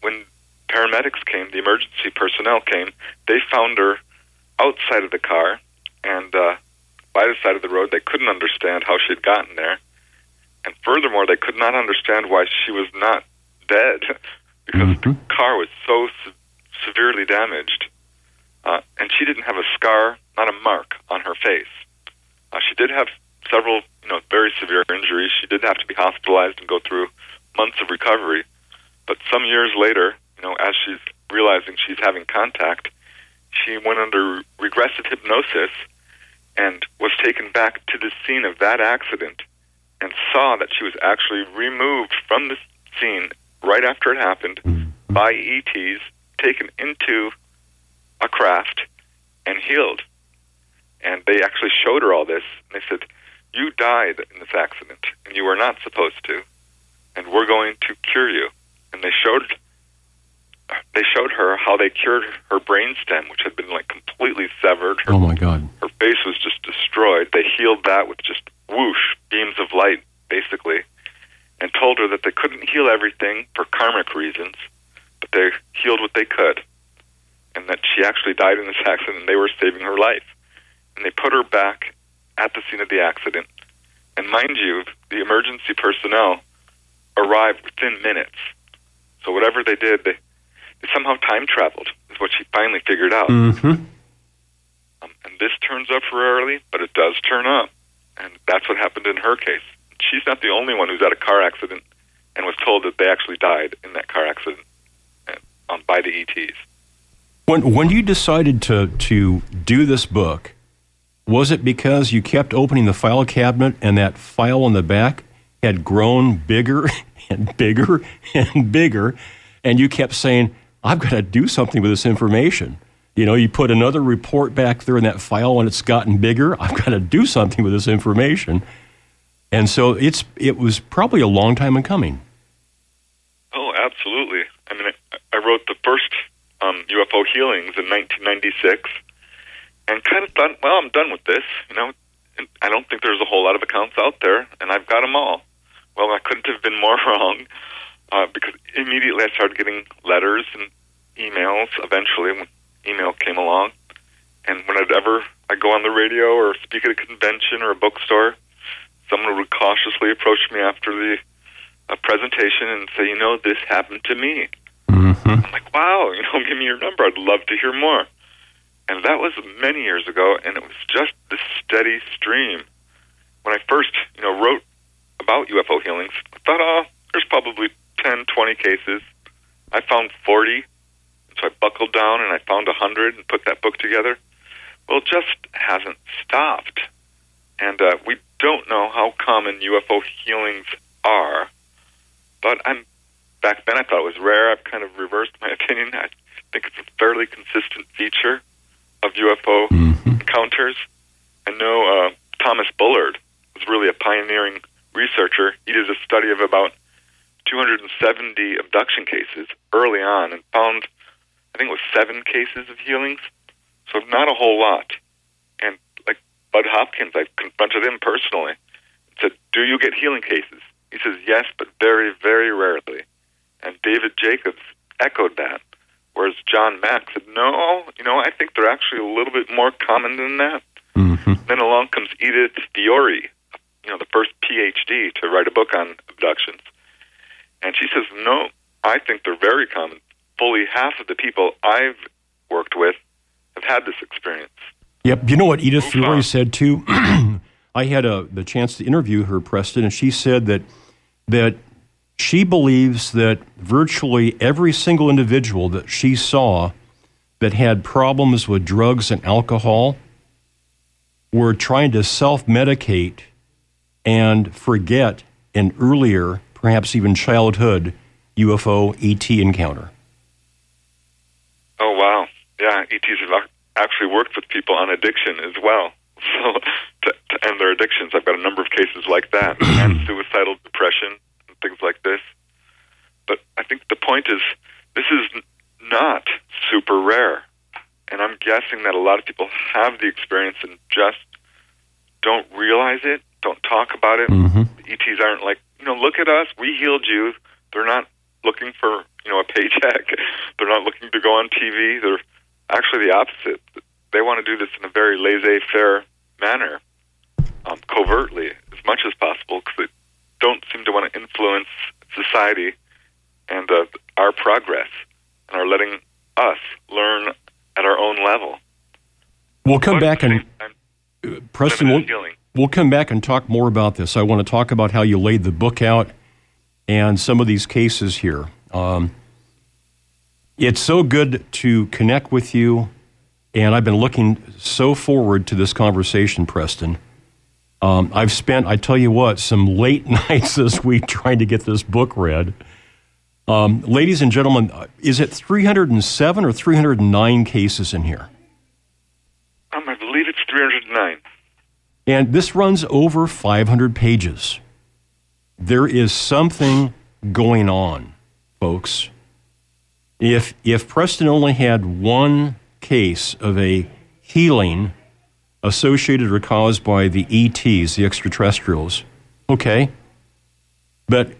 when paramedics came, the emergency personnel came, they found her outside of the car and uh, by the side of the road. They couldn't understand how she had gotten there. And furthermore, they could not understand why she was not dead because the car was so se- severely damaged. Uh, and she didn't have a scar, not a mark on her face. Uh, she did have several, you know, very severe injuries. She did have to be hospitalized and go through months of recovery. But some years later, you know, as she's realizing she's having contact, she went under regressive hypnosis and was taken back to the scene of that accident and saw that she was actually removed from the scene right after it happened by ETs, taken into a craft, and healed. And they actually showed her all this. And they said, You died in this accident, and you were not supposed to, and we're going to cure you. And they showed they showed her how they cured her brainstem, which had been like completely severed. Her, oh my God! Face was just destroyed. They healed that with just whoosh beams of light, basically, and told her that they couldn't heal everything for karmic reasons, but they healed what they could, and that she actually died in this accident. and They were saving her life, and they put her back at the scene of the accident. And mind you, the emergency personnel arrived within minutes. So whatever they did, they they somehow time traveled, is what she finally figured out. Mm-hmm. And this turns up rarely, but it does turn up. And that's what happened in her case. She's not the only one who's had a car accident and was told that they actually died in that car accident um, by the ETs. When when you decided to to do this book, was it because you kept opening the file cabinet and that file on the back had grown bigger and bigger and bigger, and you kept saying, I've got to do something with this information. You know, you put another report back there in that file and it's gotten bigger. I've got to do something with this information. And so it's it was probably a long time in coming. Oh, absolutely. I mean, I, I wrote the first um, UFO healings in 1996 and kind of thought, well, I'm done with this. You know, I don't think there's a whole lot of accounts out there, and I've got them all. Well, I couldn't have been more wrong uh, because immediately I started getting letters and emails. Eventually, email came along, and whenever I go on the radio or speak at a convention or a bookstore, someone would cautiously approach me after the uh, presentation and say, "You know, this happened to me." Mm-hmm. I'm like, "Wow, you know, give me your number. I'd love to hear more." And that was many years ago, and it was just this steady stream. When I first, you know, wrote about UFO healings, I thought, oh, there's probably 10, 20 cases. I found 40. So I buckled down and I found a 100 and put that book together. Well, it just hasn't stopped. And uh, we don't know how common UFO healings are. But I'm back then I thought it was rare. I've kind of reversed my opinion. I think it's a fairly consistent feature of UFO mm-hmm. encounters. I know uh, Thomas Bullard was really a pioneering researcher. He did a study of about 270 abduction cases early on and found, I think it was seven cases of healings. So not a whole lot. And like Bud Hopkins, I confronted him personally and said, Do you get healing cases? He says, Yes, but very, very rarely. And David Jacobs echoed that. Whereas John Mack said, No, you know, I think they're actually a little bit more common than that. Mm-hmm. Then along comes Edith Fiore, you know, the first PhD to write a book on abductions. And she says, no, I think they're very common. Fully half of the people I've worked with have had this experience. Yep. You know what Edith Fiore said too? I had a, the chance to interview her, Preston, and she said that that she believes that virtually every single individual that she saw that had problems with drugs and alcohol were trying to self medicate and forget an earlier perhaps even childhood UFO ET encounter. Yeah, ETs have actually worked with people on addiction as well. So, to, to end their addictions, I've got a number of cases like that, and suicidal depression and things like this. But I think the point is, this is not super rare. And I'm guessing that a lot of people have the experience and just don't realize it, don't talk about it. Mm-hmm. ETs aren't like, you know, look at us, we healed you. They're not looking for, you know, a paycheck. They're not looking to go on TV. They're actually the opposite. They want to do this in a very laissez-faire manner, um, covertly, as much as possible, because they don't seem to want to influence society and uh, our progress, and are letting us learn at our own level. We'll come back and Preston. We'll, we'll come back and talk more about this. I want to talk about how you laid the book out and some of these cases here. Um, it's so good to connect with you and I've been looking so forward to this conversation, Preston. Um, I've spent, I tell you what, some late nights this week trying to get this book read. Um, ladies and gentlemen, is it 307 or 309 cases in here? Um, I believe it's 309. And this runs over 500 pages. There is something going on, folks. If, if Preston only had one case of a healing associated or caused by the ETs, the extraterrestrials, okay. But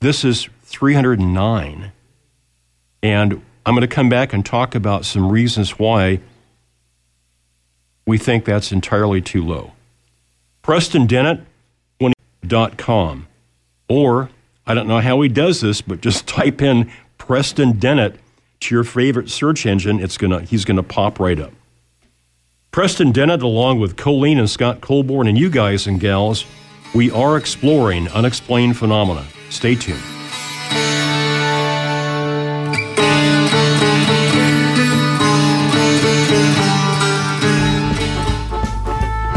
this is 309. And I'm going to come back and talk about some reasons why we think that's entirely too low. Preston Dennett, com, or I don't know how he does this, but just type in Preston Dennett to your favorite search engine. It's gonna he's gonna pop right up. Preston Dennett, along with Colleen and Scott Colborn, and you guys and gals, we are exploring unexplained phenomena. Stay tuned.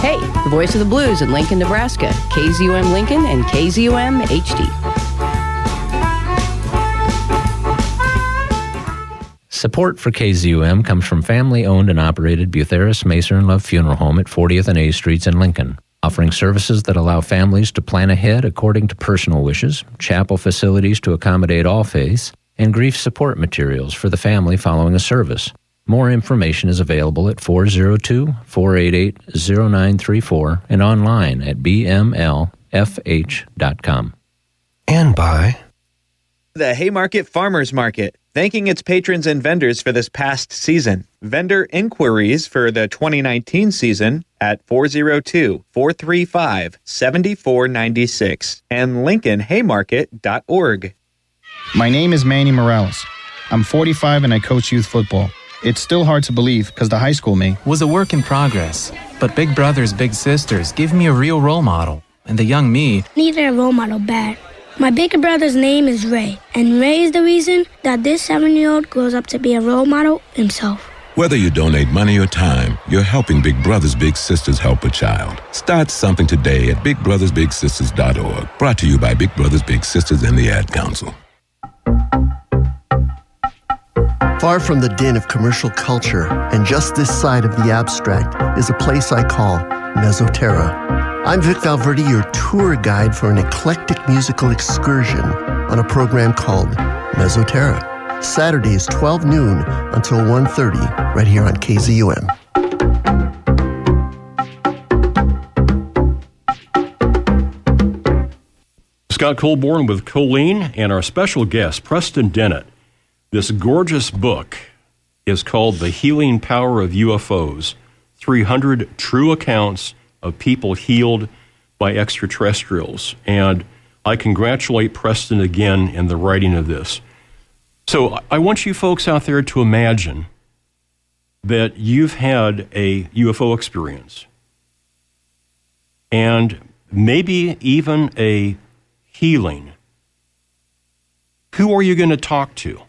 Hey, the voice of the blues in Lincoln, Nebraska. KZUM Lincoln and KZUM HD. Support for KZUM comes from family owned and operated Butherus Maser and Love Funeral Home at 40th and A Streets in Lincoln, offering services that allow families to plan ahead according to personal wishes, chapel facilities to accommodate all faiths, and grief support materials for the family following a service. More information is available at 402 488 0934 and online at bmlfh.com. And by the Haymarket Farmers Market, thanking its patrons and vendors for this past season. Vendor inquiries for the 2019 season at 402 435 7496 and LincolnHaymarket.org. My name is Manny Morales. I'm 45 and I coach youth football. It's still hard to believe because the high school me was a work in progress. But Big Brothers Big Sisters give me a real role model. And the young me needed a role model bad. My bigger brother's name is Ray, and Ray is the reason that this seven year old grows up to be a role model himself. Whether you donate money or time, you're helping Big Brothers Big Sisters help a child. Start something today at bigbrothersbigsisters.org. Brought to you by Big Brothers Big Sisters and the Ad Council. Far from the din of commercial culture and just this side of the abstract is a place I call Mesoterra. I'm Vic Valverde, your tour guide for an eclectic musical excursion on a program called Mesoterra. Saturdays 12 noon until 1.30 right here on KZUM. Scott Colborn with Colleen and our special guest, Preston Dennett. This gorgeous book is called The Healing Power of UFOs 300 True Accounts of People Healed by Extraterrestrials. And I congratulate Preston again in the writing of this. So I want you folks out there to imagine that you've had a UFO experience and maybe even a healing. Who are you going to talk to?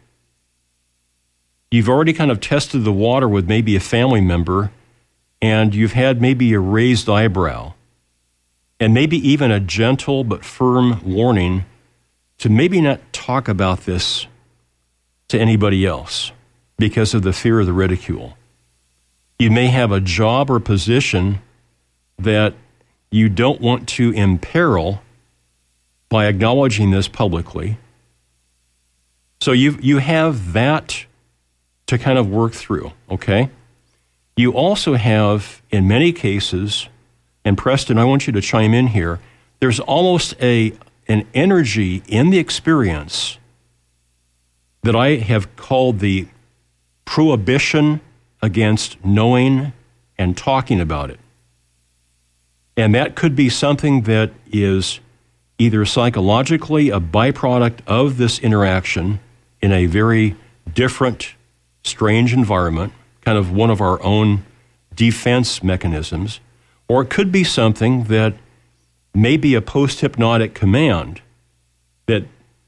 You've already kind of tested the water with maybe a family member, and you've had maybe a raised eyebrow, and maybe even a gentle but firm warning to maybe not talk about this to anybody else because of the fear of the ridicule. You may have a job or position that you don't want to imperil by acknowledging this publicly. So you you have that to kind of work through, okay? You also have in many cases and Preston, I want you to chime in here. There's almost a an energy in the experience that I have called the prohibition against knowing and talking about it. And that could be something that is either psychologically a byproduct of this interaction in a very different, strange environment, kind of one of our own defense mechanisms, or it could be something that may be a post hypnotic command that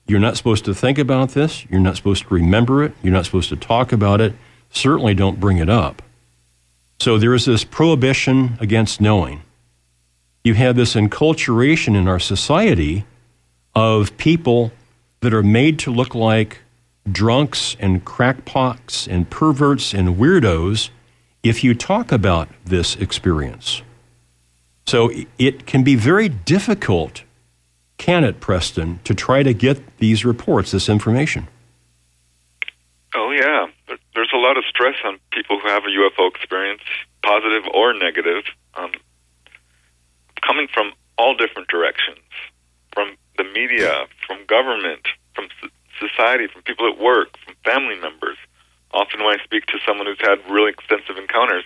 you're not supposed to think about this, you're not supposed to remember it, you're not supposed to talk about it. certainly don't bring it up. So there is this prohibition against knowing. You have this enculturation in our society of people that are made to look like drunks and crackpots and perverts and weirdos if you talk about this experience. So it can be very difficult, can it, Preston, to try to get these reports, this information? Oh, yeah. There's a lot of stress on people who have a UFO experience, positive or negative, um, coming from all different directions from the media, from government, from society, from people at work, from family members. Often, when I speak to someone who's had really extensive encounters,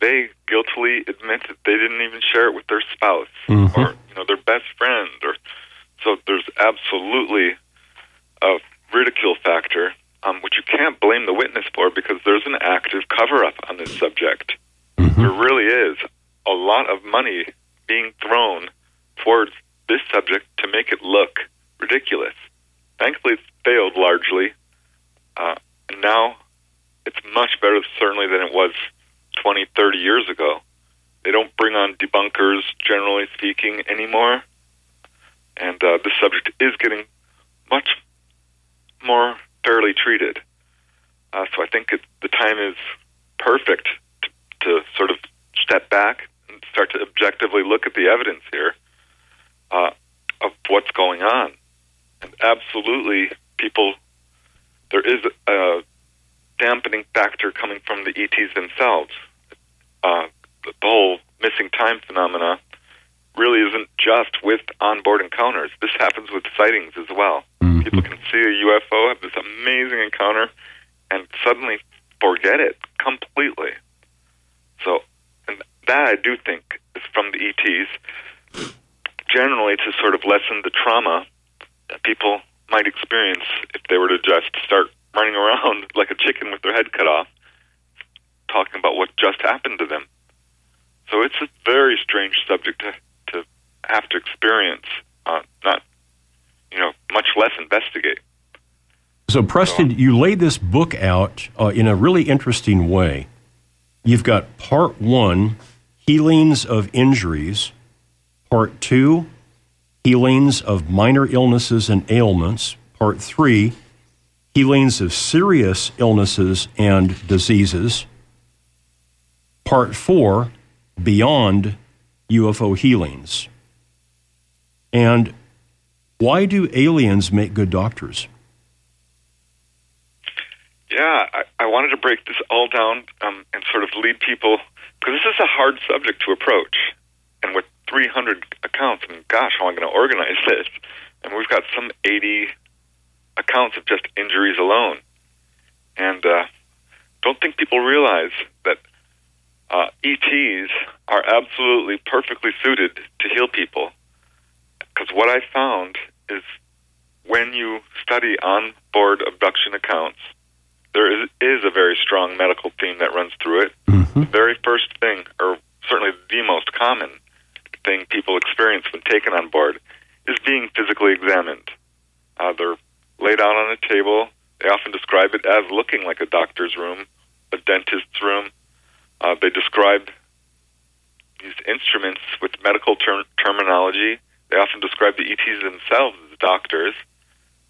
they guiltily admit that they didn't even share it with their spouse mm-hmm. or you know their best friend. Or so there's absolutely a ridicule factor, um, which you can't blame the witness for because there's an active cover up on this subject. Mm-hmm. There really is a lot of money being thrown towards this subject to make it look ridiculous. Thankfully, it's failed largely, uh, and now it's much better, certainly, than it was 20, 30 years ago. They don't bring on debunkers, generally speaking, anymore. And uh, the subject is getting much more fairly treated. Uh, so I think it, the time is perfect to, to sort of step back and start to objectively look at the evidence here uh, of what's going on. And absolutely, people, there is a dampening factor coming from the ETs themselves. Uh, the whole missing time phenomena really isn't just with onboard encounters. This happens with sightings as well. Mm-hmm. People can see a UFO, have this amazing encounter, and suddenly forget it completely. So, and that I do think is from the ETs, generally to sort of lessen the trauma that people might experience if they were to just start running around like a chicken with their head cut off, talking about what just happened to them. So it's a very strange subject to, to have to experience, uh, not, you know, much less investigate. So, Preston, so, you lay this book out uh, in a really interesting way. You've got part one, healings of injuries, part two, healings of minor illnesses and ailments, part three, healings of serious illnesses and diseases. Part four, beyond UFO healings. And why do aliens make good doctors? Yeah, I, I wanted to break this all down um, and sort of lead people because this is a hard subject to approach. And with 300 accounts, mean, gosh, how am I going to organize this? And we've got some 80 accounts of just injuries alone. And uh, don't think people realize that uh, ETs are absolutely perfectly suited to heal people. Because what I found is when you study on-board abduction accounts, there is, is a very strong medical theme that runs through it. Mm-hmm. The very first thing, or certainly the most common thing people experience when taken on board, is being physically examined. Uh, they're laid out on a table. They often describe it as looking like a doctor's room, a dentist's room. Uh, they describe these instruments with medical ter- terminology. They often describe the ETs themselves as doctors.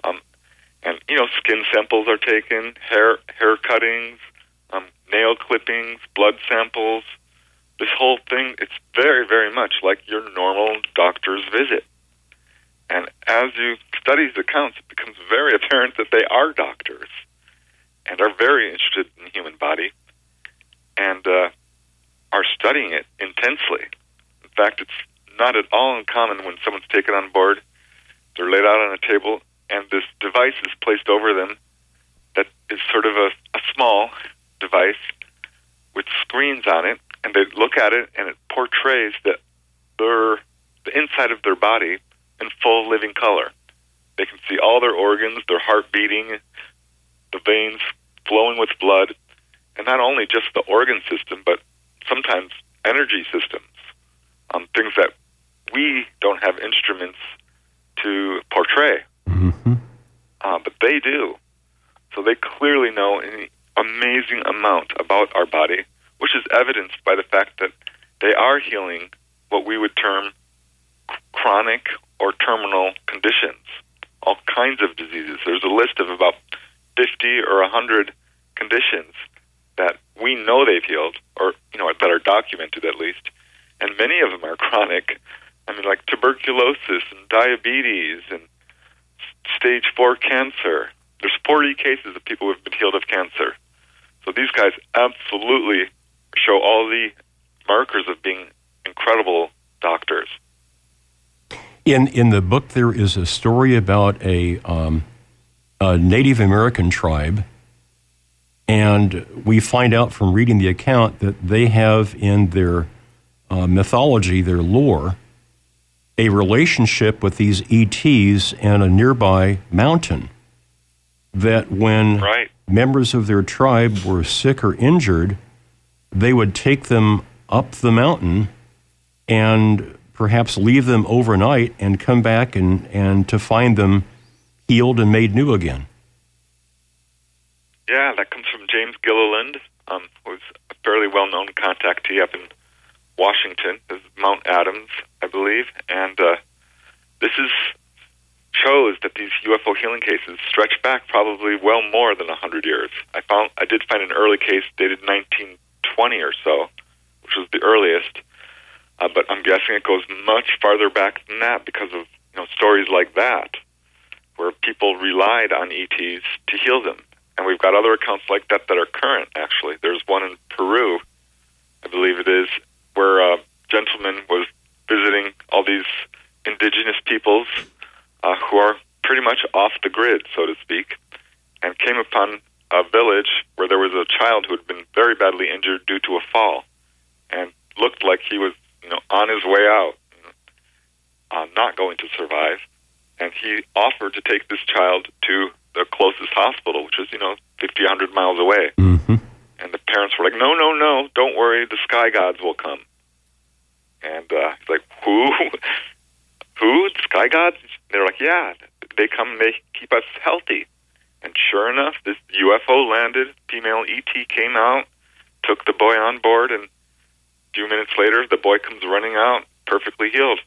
Um, and you know, skin samples are taken, hair hair cuttings, um, nail clippings, blood samples. This whole thing, it's very, very much like your normal doctor's visit. And as you study these accounts, it becomes very apparent that they are doctors and are very interested in the human body and uh, are studying it intensely. In fact, it's not at all uncommon when someone's taken on board, they're laid out on a table, and this device is placed over them that is sort of a, a small device with screens on it, and they look at it, and it portrays that their the inside of their body in full living color. They can see all their organs, their heart beating, the veins flowing with blood, and not only just the organ system, but sometimes energy systems, um, things that we don't have instruments to portray. Mm-hmm. Uh, but they do. So they clearly know, an amazing amount about our body, which is evidenced by the fact that they are healing what we would term chronic or terminal conditions, all kinds of diseases. There's a list of about 50 or 100 conditions that we know they've healed, or you know that are documented at least, and many of them are chronic. I mean, like tuberculosis and diabetes and stage four cancer. There's 40 cases of people who have been healed of cancer. So these guys absolutely show all the markers of being incredible doctors. In in the book, there is a story about a, um, a Native American tribe, and we find out from reading the account that they have in their uh, mythology, their lore, a relationship with these ETs and a nearby mountain. That when right. members of their tribe were sick or injured, they would take them up the mountain and perhaps leave them overnight and come back and, and to find them healed and made new again. Yeah, that comes from James Gilliland, um, who's a fairly well known contactee up in Washington, is Mount Adams, I believe. And uh, this is shows that these UFO healing cases stretch back probably well more than 100 years. I found I did find an early case dated 1920 or so, which was the earliest uh, but I'm guessing it goes much farther back than that because of you know stories like that, where people relied on ETs to heal them. And we've got other accounts like that that are current. Actually, there's one in Peru, I believe it is, where a gentleman was visiting all these indigenous peoples uh, who are pretty much off the grid, so to speak, and came upon a village where there was a child who had been very badly injured due to a fall, and looked like he was you know, on his way out, uh, not going to survive, and he offered to take this child to the closest hospital, which is you know 50, 100 miles away. Mm-hmm. And the parents were like, "No, no, no! Don't worry, the sky gods will come." And uh, he's like, "Who? Who? The sky gods?" they're like, "Yeah, they come. And they keep us healthy." And sure enough, this UFO landed. Female ET came out, took the boy on board, and a few minutes later, the boy comes running out, perfectly healed.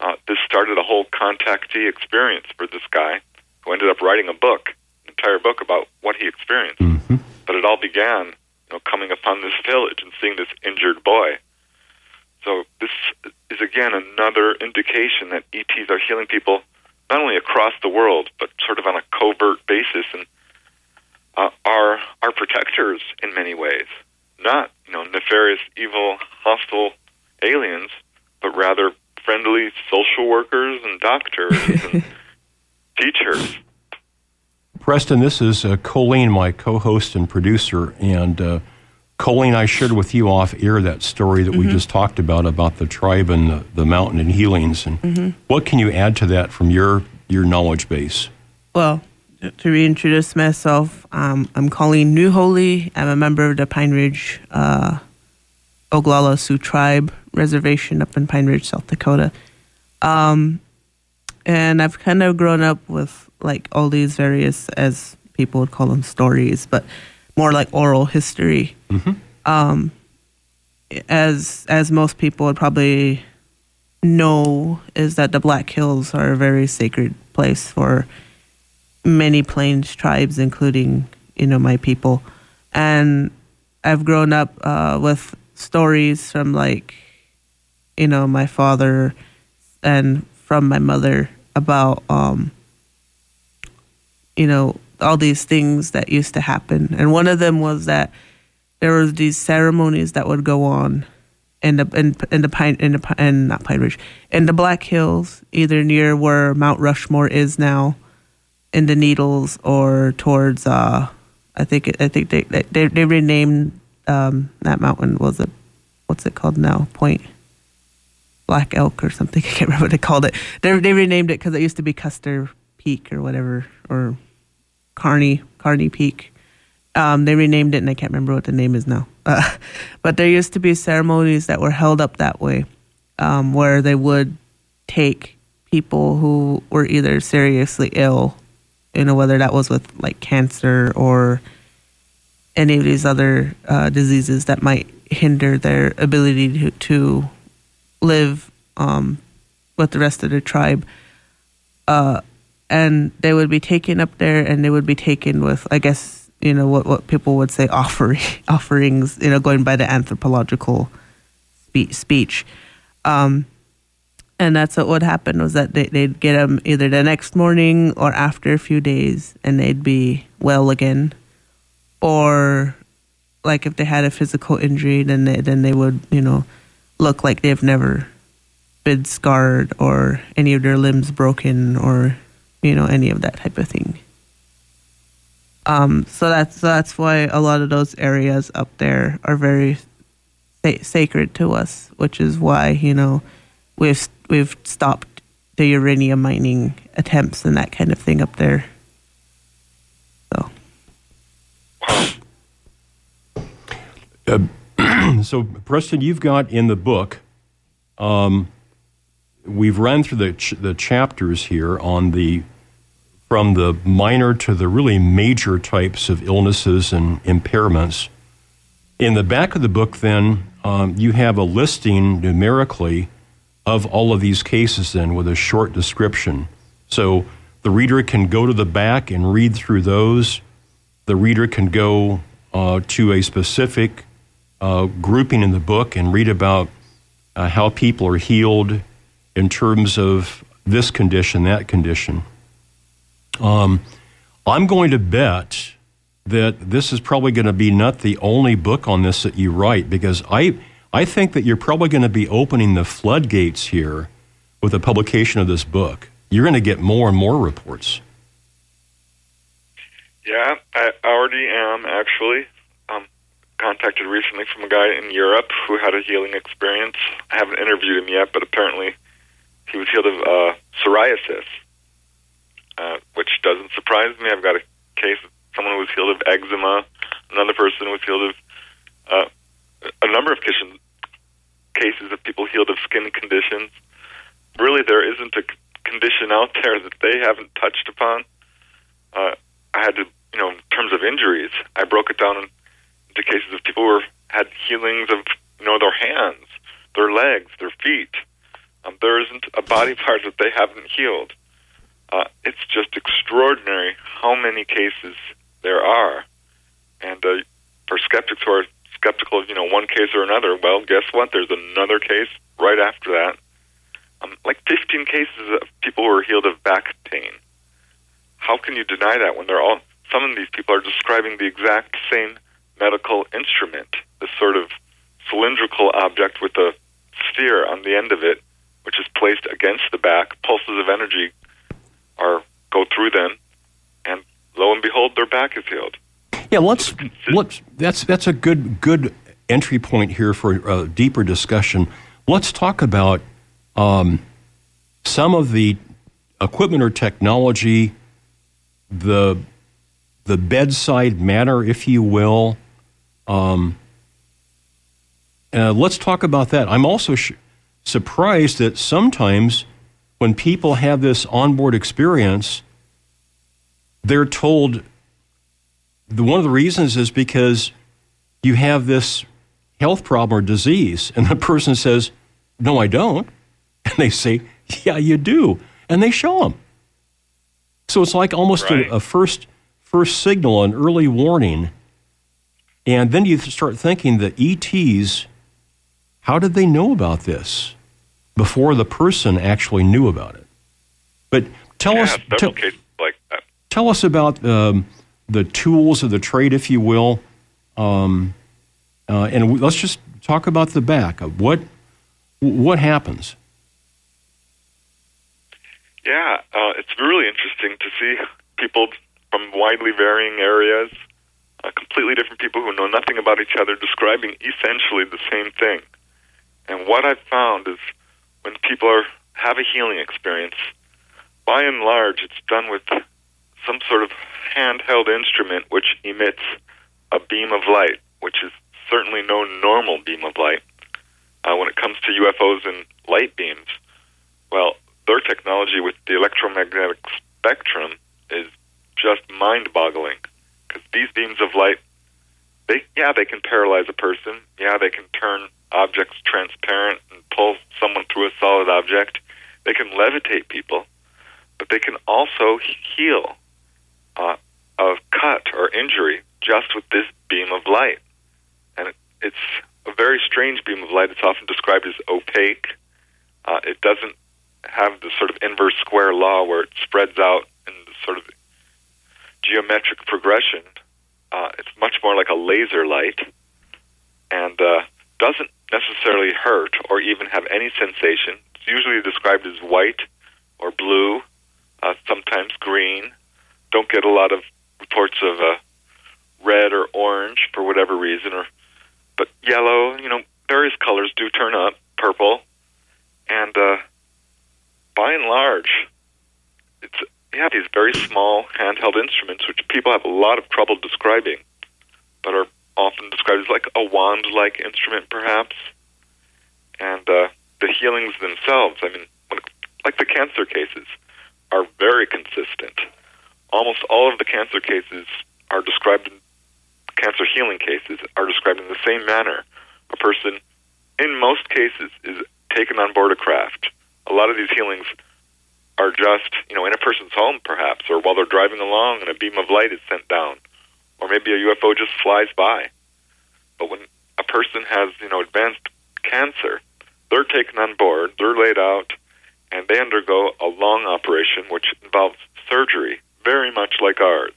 Uh, this started a whole contactee experience for this guy, who ended up writing a book, an entire book about what he experienced. Mm-hmm. But it all began, you know, coming upon this village and seeing this injured boy. So this is again another indication that ETs are healing people not only across the world, but sort of on a covert basis, and uh, are are protectors in many ways not you know nefarious, evil, hostile aliens, but rather friendly social workers and doctors and teachers. Preston, this is uh, Colleen, my co-host and producer, and uh, Colleen, I shared with you off air that story that mm-hmm. we just talked about about the tribe and the, the mountain and healings. And mm-hmm. what can you add to that from your your knowledge base? Well, to reintroduce myself, um, I'm Colleen New Holy. I'm a member of the Pine Ridge uh, Oglala Sioux Tribe Reservation up in Pine Ridge, South Dakota. Um, and I've kind of grown up with like all these various, as people would call them, stories, but more like oral history. Mm-hmm. Um, as as most people would probably know, is that the Black Hills are a very sacred place for many Plains tribes, including you know my people, and I've grown up uh, with stories from like you know my father and from my mother about um, you know all these things that used to happen, and one of them was that there was these ceremonies that would go on in the in, in the pine in the and not Pine Ridge in the Black Hills, either near where Mount Rushmore is now, in the Needles or towards uh, I think I think they they, they renamed um, that mountain was it what's it called now Point Black Elk or something I can't remember what they called it. They they renamed it because it used to be Custer Peak or whatever or Carney Carney Peak um, they renamed it and I can't remember what the name is now uh, but there used to be ceremonies that were held up that way um, where they would take people who were either seriously ill you know, whether that was with like cancer or any of these other uh, diseases that might hinder their ability to, to live um, with the rest of the tribe. Uh, and they would be taken up there, and they would be taken with, I guess, you know, what what people would say offering offerings, you know, going by the anthropological spe- speech. Um, and that's what would happen was that they, they'd get them either the next morning or after a few days, and they'd be well again. Or, like if they had a physical injury, then they then they would you know look like they've never been scarred or any of their limbs broken or you know any of that type of thing. Um, so that's that's why a lot of those areas up there are very sa- sacred to us, which is why you know we've we've stopped the uranium mining attempts and that kind of thing up there. So. Uh, so, Preston, you've got in the book. Um, we've run through the ch- the chapters here on the from the minor to the really major types of illnesses and impairments. In the back of the book, then, um, you have a listing numerically of all of these cases, then, with a short description. So the reader can go to the back and read through those. The reader can go uh, to a specific uh, grouping in the book and read about uh, how people are healed in terms of this condition, that condition. Um, I'm going to bet that this is probably going to be not the only book on this that you write because I I think that you're probably going to be opening the floodgates here with the publication of this book. You're going to get more and more reports. Yeah, I already am actually. Um, contacted recently from a guy in Europe who had a healing experience. I haven't interviewed him yet, but apparently he was healed of uh, psoriasis uh, which doesn't surprise me. I've got a case of someone who was healed of eczema, another person was healed of uh, a number of cases cases of people healed of skin conditions. Really, there isn't a condition out there that they haven't touched upon. Uh, I had to, you know, in terms of injuries, I broke it down into cases of people who had healings of, you know, their hands, their legs, their feet. Um, there isn't a body part that they haven't healed. Uh, it's just extraordinary how many cases there are. And uh, for skeptics who are skeptical of you know one case or another, well, guess what? There's another case right after that. Um, like 15 cases of people who are healed of back pain. How can you deny that when they're all? Some of these people are describing the exact same medical instrument, this sort of cylindrical object with a sphere on the end of it, which is placed against the back. Pulses of energy are go through them, and lo and behold, their back is healed. Yeah, let's let's that's that's a good good entry point here for a deeper discussion. Let's talk about um, some of the equipment or technology, the the bedside manner, if you will. Um, uh, let's talk about that. I'm also sh- surprised that sometimes when people have this onboard experience, they're told the, one of the reasons is because you have this health problem or disease. And the person says, No, I don't. And they say, Yeah, you do. And they show them. So it's like almost right. a, a first, first signal, an early warning. And then you start thinking the ETs, how did they know about this? Before the person actually knew about it. But tell yeah, us, tell, like tell us about um, the tools of the trade, if you will, um, uh, and let's just talk about the back. What what happens? Yeah, uh, it's really interesting to see people from widely varying areas, uh, completely different people who know nothing about each other, describing essentially the same thing. And what I've found is when people are have a healing experience, by and large, it's done with some sort of handheld instrument which emits a beam of light, which is certainly no normal beam of light. Uh, when it comes to UFOs and light beams, well, their technology with the electromagnetic spectrum is just mind boggling because these beams of light they yeah they can paralyze a person. Yeah, they can turn objects transparent and pull someone through a solid object. They can levitate people, but they can also heal uh, a cut or injury just with this beam of light. And it, it's a very strange beam of light. It's often described as opaque. Uh, it doesn't have the sort of inverse square law where it spreads out in the sort of geometric progression. Uh, it's much more like a laser light and uh, doesn't necessarily hurt or even have any sensation. It's usually described as white or blue, uh, sometimes green. Don't get a lot of reports of uh, red or orange for whatever reason, or but yellow. You know, various colors do turn up, purple, and uh, by and large, it's yeah these very small handheld instruments which people have a lot of trouble describing, often described as like a wand-like instrument, perhaps. And uh, the healings themselves, I mean, like the cancer cases, are very consistent. Almost all of the cancer cases are described cancer healing cases are described in the same manner. A person, in most cases, is taken on board a craft. A lot of these healings are just, you know, in a person's home, perhaps, or while they're driving along and a beam of light is sent down, or maybe a UFO just flies by. But when a person has, you know, advanced cancer, they're taken on board, they're laid out, and they undergo a long operation which involves surgery, very much like ours.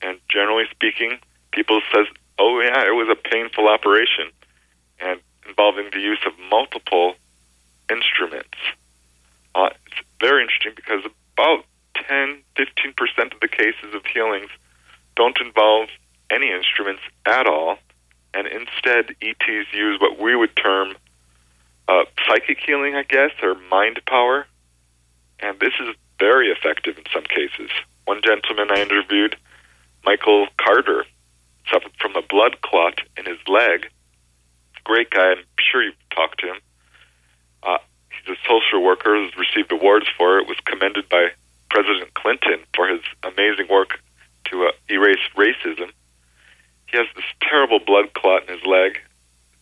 And generally speaking, people says, "Oh yeah, it was a painful operation," and involving the use of multiple instruments. Uh, it's very interesting because about 10, 15 percent of the cases of healings don't involve any instruments at all, and instead ETs use what we would term uh, psychic healing, I guess, or mind power. And this is very effective in some cases. One gentleman I interviewed, Michael Carter, suffered from a blood clot in his leg. Great guy. I'm sure you've talked to him. Uh, he's a social worker. Has received awards for it. Was commended by President Clinton for his amazing work to uh, erase racism. He has this terrible blood clot in his leg.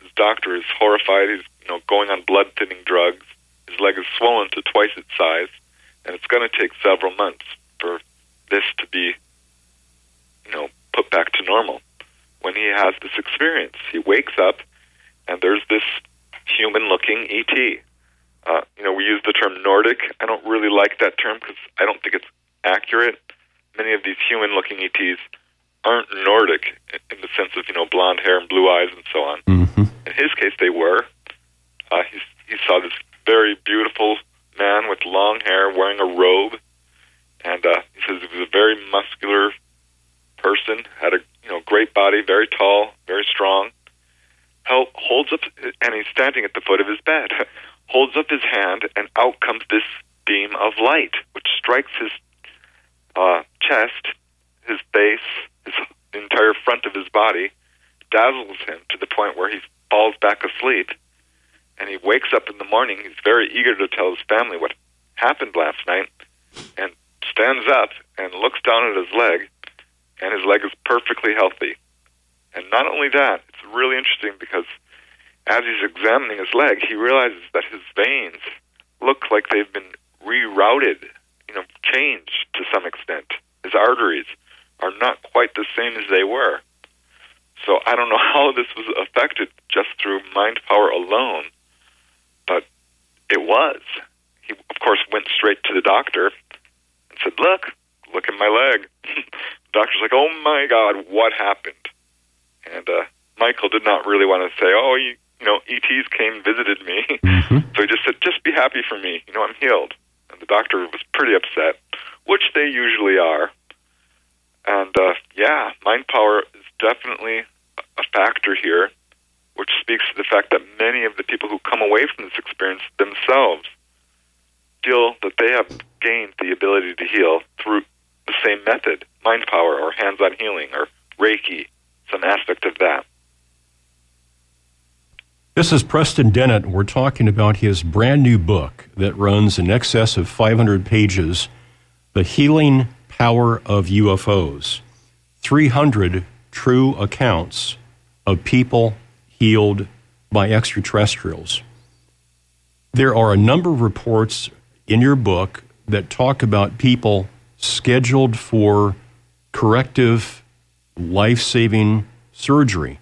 His doctor is horrified. He's you know going on blood thinning drugs. His leg is swollen to twice its size, and it's going to take several months for this to be you know put back to normal when he has this experience. He wakes up and there's this human looking ET. Uh, you know, we use the term Nordic. I don't really like that term because I don't think it's accurate. Many of these human looking ETs aren't Nordic in the sense of, you know, blonde hair and blue eyes and so on. Mm-hmm. In his case, they were. Uh, he, he saw this very beautiful man with long hair wearing a robe. And uh, he says he was a very muscular person, had a you know great body, very tall, very strong. Held, holds up, and he's standing at the foot of his bed. holds up his hand, and out comes this beam of light, which strikes his uh, chest, his face, his entire front of his body, dazzles him to the point where he falls back asleep. And he wakes up in the morning. He's very eager to tell his family what happened last night, and stands up and looks down at his leg and his leg is perfectly healthy. And not only that, it's really interesting because as he's examining his leg, he realizes that his veins look like they've been rerouted, you know, changed to some extent. His arteries are not quite the same as they were. So I don't know how this was affected just through mind power alone, but it was. He, of course, went straight to the doctor and said, Look, look at my leg. doctor's like, "Oh my God, what happened?" And uh, Michael did not really want to say, "Oh, you, you know, ETs came visited me," mm-hmm. so he just said, "Just be happy for me. You know, I'm healed." And the doctor was pretty upset, which they usually are. And uh, yeah, mind power is definitely a factor here, which speaks to the fact that many of the people who come away from this experience themselves feel that they have gained the ability to heal through the same method mind power or hands on healing or Reiki, some aspect of that. This is Preston Dennett. We're talking about his brand new book that runs in excess of 500 pages The Healing Power of UFOs 300 true accounts of people healed by extraterrestrials. There are a number of reports in your book that talk about people scheduled for corrective, life saving surgery.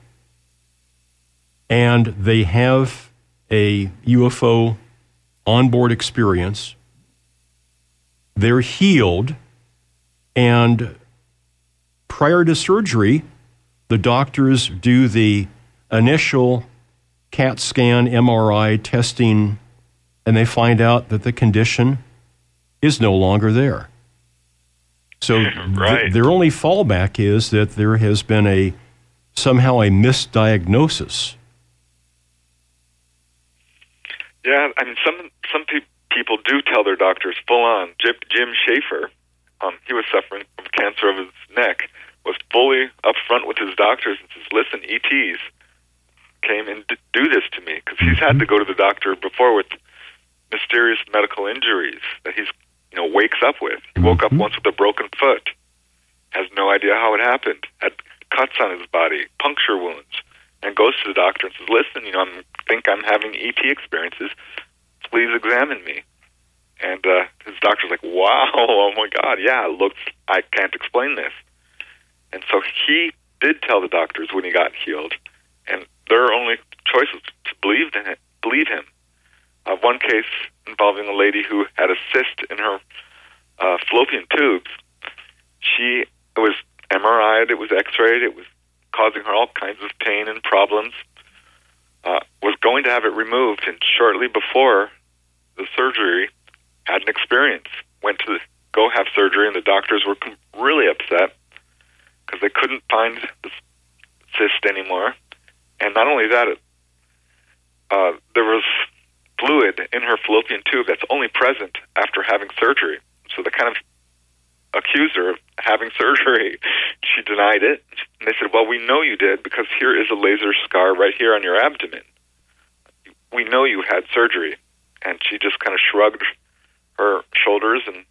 And they have a UFO onboard experience. They're healed. And prior to surgery, the doctors do the initial CAT scan, MRI testing, and they find out that the condition is no longer there. So Right. th- their only fallback is that there has been a somehow a misdiagnosis. Yeah, I mean, some some pe- people do tell their doctors full on. Jim, Jim Schaefer, um, he was suffering from cancer of his neck, was fully upfront with his doctors and says, "Listen, ETs came and d- do this to me because he's had to go to the doctor before with mysterious medical injuries that he's you know wakes up with. He woke up once with a broken foot, has no idea how it happened, had cuts on his body, puncture wounds, and goes to the doctor and says, "Listen, you know, I think I'm having ET experiences. Please examine me." And uh, his doctor's like, "Wow, oh my God, yeah, it looks. I can't explain this." And so he did tell the doctors when he got healed, and their only choice was to believe in it, believe him. Uh, one case involving a lady who had a cyst in her uh, fallopian tubes. She it was MRI'd, it was X-rayed, it was causing her all kinds of pain and problems. Uh, was going to have it removed, and shortly before the surgery, had an experience. Went to the, go have surgery, and the doctors were com- really upset because they couldn't find the cyst anymore. And not only that, it, uh, there was fluid in her fallopian tube that's only present after having surgery. So they kind of accused her of having surgery. She denied it. And they said, Well, we know you did because here is a laser scar right here on your abdomen. We know you had surgery. And she just kind of shrugged her shoulders and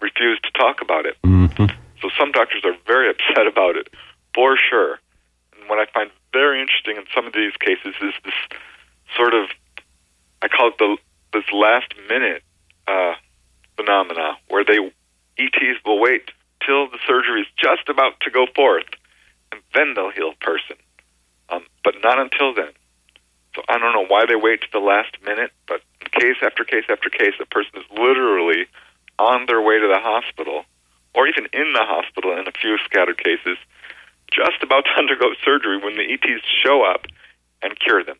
refused to talk about it. Mm-hmm. So some doctors are very upset about it, for sure. And what I find very interesting in some of these cases is this sort of, I call it the this last minute uh, phenomena, where they ETs will wait till the surgery is just about to go forth, and then they'll heal a person, um, but not until then. So I don't know why they wait to the last minute, but case after case after case, the person is literally on their way to the hospital, or even in the hospital in a few scattered cases, just about to undergo surgery when the ETs show up and cure them.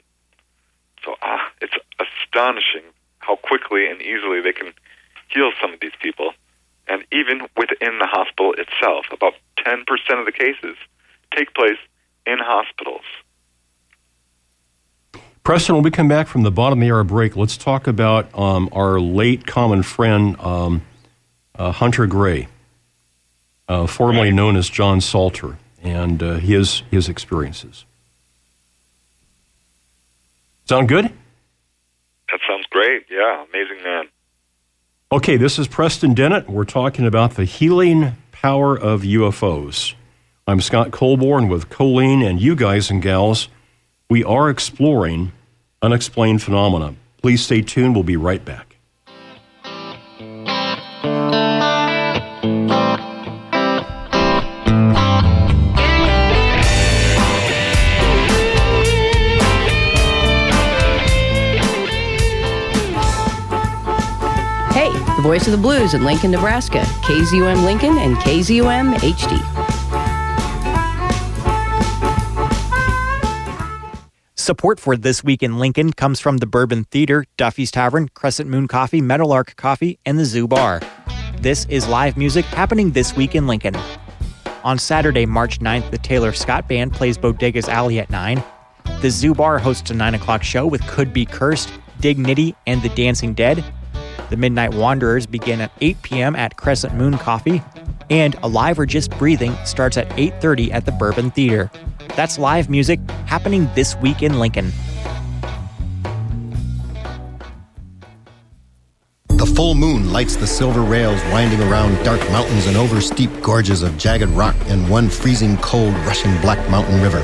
So ah, it's astonishing how quickly and easily they can heal some of these people. And even within the hospital itself, about 10% of the cases take place in hospitals. Preston, when we come back from the bottom of the hour break, let's talk about um, our late common friend, um, uh, Hunter Gray, uh, formerly known as John Salter, and uh, his, his experiences. Sound good? That sounds great. Yeah, amazing man. Okay, this is Preston Dennett. We're talking about the healing power of UFOs. I'm Scott Colborn with Colleen, and you guys and gals, we are exploring unexplained phenomena. Please stay tuned. We'll be right back. Hey, the voice of the blues in Lincoln, Nebraska. KZUM Lincoln and KZUM HD. Support for This Week in Lincoln comes from the Bourbon Theater, Duffy's Tavern, Crescent Moon Coffee, Meadowlark Coffee, and the Zoo Bar. This is live music happening this week in Lincoln. On Saturday, March 9th, the Taylor Scott Band plays Bodega's Alley at 9. The Zoo Bar hosts a 9 o'clock show with Could Be Cursed, Dignity, and The Dancing Dead. The Midnight Wanderers begin at 8 p.m. at Crescent Moon Coffee, and Alive or Just Breathing starts at 8:30 at the Bourbon Theater. That's live music happening this week in Lincoln. Full moon lights the silver rails winding around dark mountains and over steep gorges of jagged rock and one freezing cold rushing black mountain river.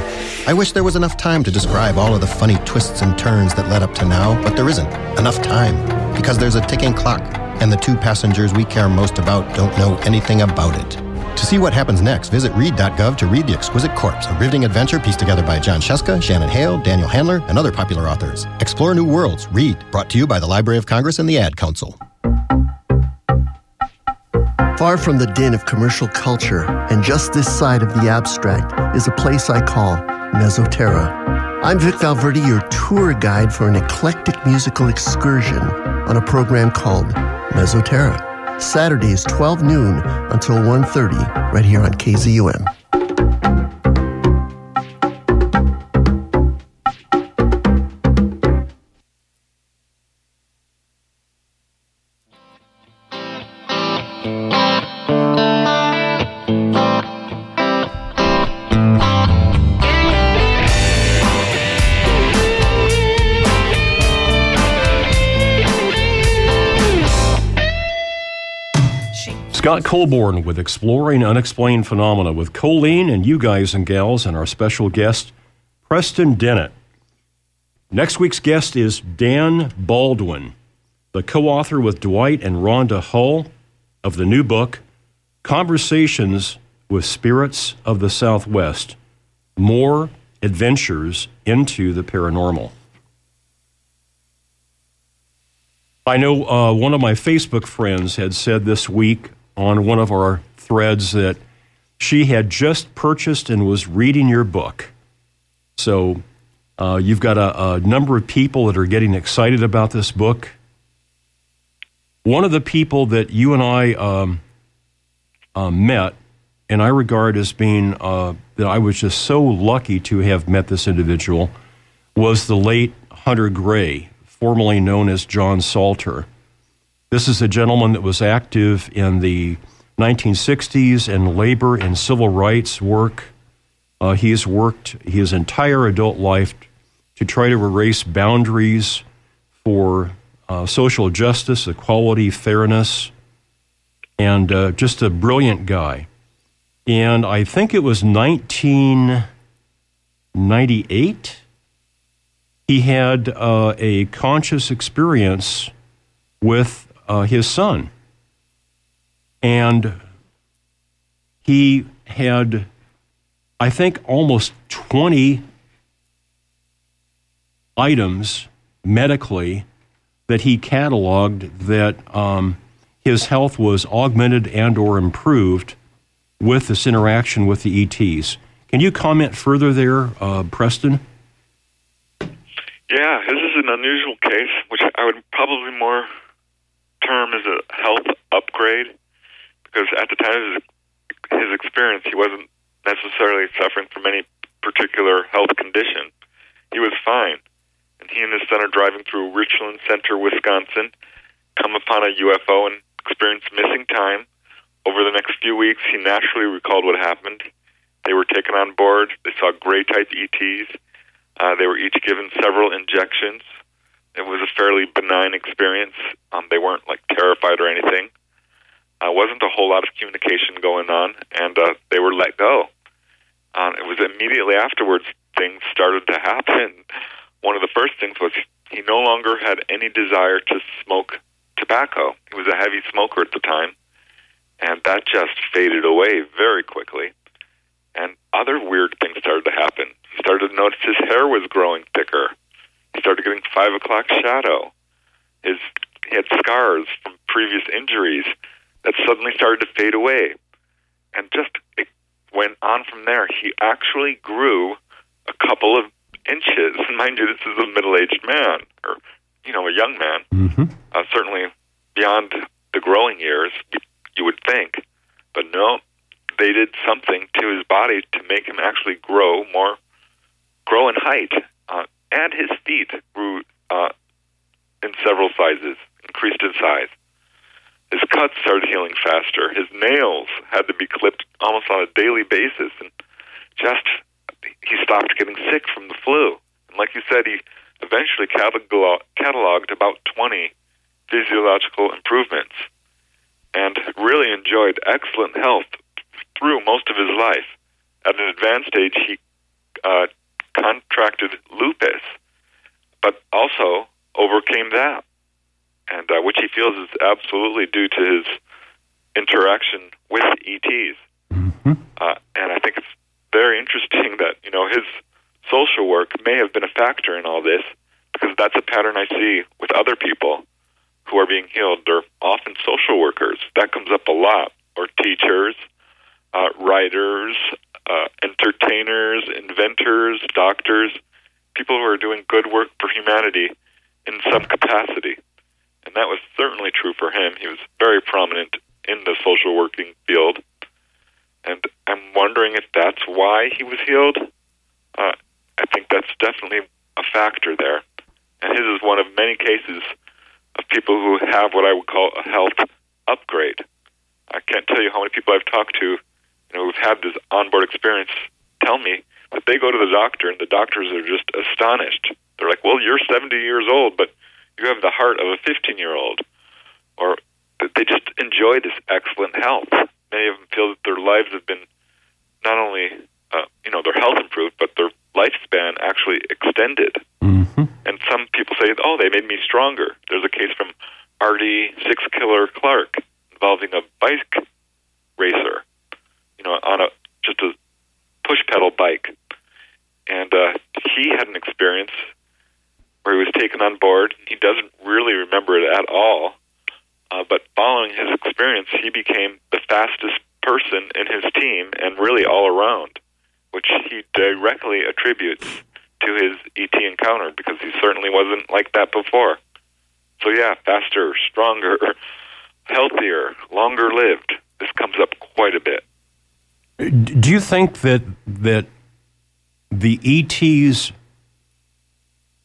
I wish there was enough time to describe all of the funny twists and turns that led up to now, but there isn't enough time because there's a ticking clock and the two passengers we care most about don't know anything about it. To see what happens next, visit read.gov to read The Exquisite Corpse, a riveting adventure pieced together by Jon Scieszka, Shannon Hale, Daniel Handler, and other popular authors. Explore new worlds. Read. Brought to you by the Library of Congress and the Ad Council. Far from the din of commercial culture, and just this side of the abstract, is a place I call Mesoterra. I'm Vic Valverde, your tour guide for an eclectic musical excursion on a program called Mesoterra. Saturdays 12 noon until 1.30 right here on KZUM. Scott Colborn with Exploring Unexplained Phenomena with Colleen and you guys and gals and our special guest, Preston Dennett. Next week's guest is Dan Baldwin, the co author with Dwight and Rhonda Hull of the new book, Conversations with Spirits of the Southwest More Adventures into the Paranormal. I know uh, one of my Facebook friends had said this week on one of our threads that she had just purchased and was reading your book. So uh, you've got a, a, number of people that are getting excited about this book. One of the people that you and I um, uh, met, and I regard as being uh, that I was just so lucky to have met this individual, was the late Hunter Gray, formerly known as John Salter. This is a gentleman that was active in the 1960s and labor and civil rights work. Uh, he has worked his entire adult life to try to erase boundaries for uh, social justice, equality, fairness, and uh, just a brilliant guy. And I think it was 1998. He had uh, a conscious experience with uh, his son. And he had, I think, almost 20 items medically that he cataloged that um, his health was augmented and or improved with this interaction with the ETs. Can you comment further there, uh, Preston? Yeah, this is an unusual case, which I would probably more term as a health upgrade because at the time of his, his experience, he wasn't necessarily suffering from any particular health condition. He was fine. And he and his son are driving through Richland Center, Wisconsin, come upon a UFO and experience missing time. Over the next few weeks, he naturally recalled what happened. They were taken on board. They saw gray type ETs. Uh, they were each given several injections. It was a fairly benign experience. Um, they weren't like terrified or anything. Uh, wasn't a whole lot of communication going on, and uh, they were let go. Uh, it was immediately afterwards things started to happen. One of the first things was he no longer had any desire to smoke tobacco. He was a heavy smoker at the time, and that just faded away very quickly. And other weird things started to happen. He started to notice his hair was growing thicker. He started getting five o'clock shadow. His he had scars from previous injuries that suddenly started to fade away, and just it went on from there. He actually grew a couple of inches. Mind you, this is a middle-aged man, or you know, a young man. Mm-hmm. Uh, certainly beyond the growing years, you would think, but no, they did something to his body to make him actually grow more, grow in height. And his feet grew uh, in several sizes, increased in size. His cuts started healing faster. His nails had to be clipped almost on a daily basis, and just he stopped getting sick from the flu. And like you said, he eventually catalog- cataloged about 20 physiological improvements and really enjoyed excellent health through most of his life. At an advanced age, he uh, contracted lupus, but also overcame that, and uh, which he feels is absolutely due to his interaction with ETs. Mm-hmm. Uh, and I think it's very interesting that you know his social work may have been a factor in all this because that's a pattern I see with other people who are being healed. They're often social workers. That comes up a lot, or teachers, uh, writers, uh, entertainers, inventors, doctors, people who are doing good work for humanity in some capacity. And that was certainly true for him. He was very prominent in the social working field. And I'm wondering if that's why he was healed. Uh, I think that's definitely a factor there. And his is one of many cases of people who have what I would call a health upgrade. I can't tell you how many people I've talked to, you know, who've had this onboard experience tell me that they go to the doctor and the doctors are just astonished. They're like, "Well, you're 70 years old, but you have the heart of a 15 year old," or they just enjoy this excellent health. Many of them feel that their lives have been not only, uh, you know, their health improved, but their lifespan actually extended. Mm-hmm. And some people say, oh, they made me stronger. There's a case from R.D. Six Killer Clark involving a bike racer, you know, on a just a push pedal bike. And uh, he had an experience where he was taken on board. He doesn't really remember it at all. Uh, but following his experience, he became the fastest person in his team and really all around which he directly attributes to his ET encounter because he certainly wasn't like that before. So, yeah, faster, stronger, healthier, longer lived. This comes up quite a bit. Do you think that that the ETs,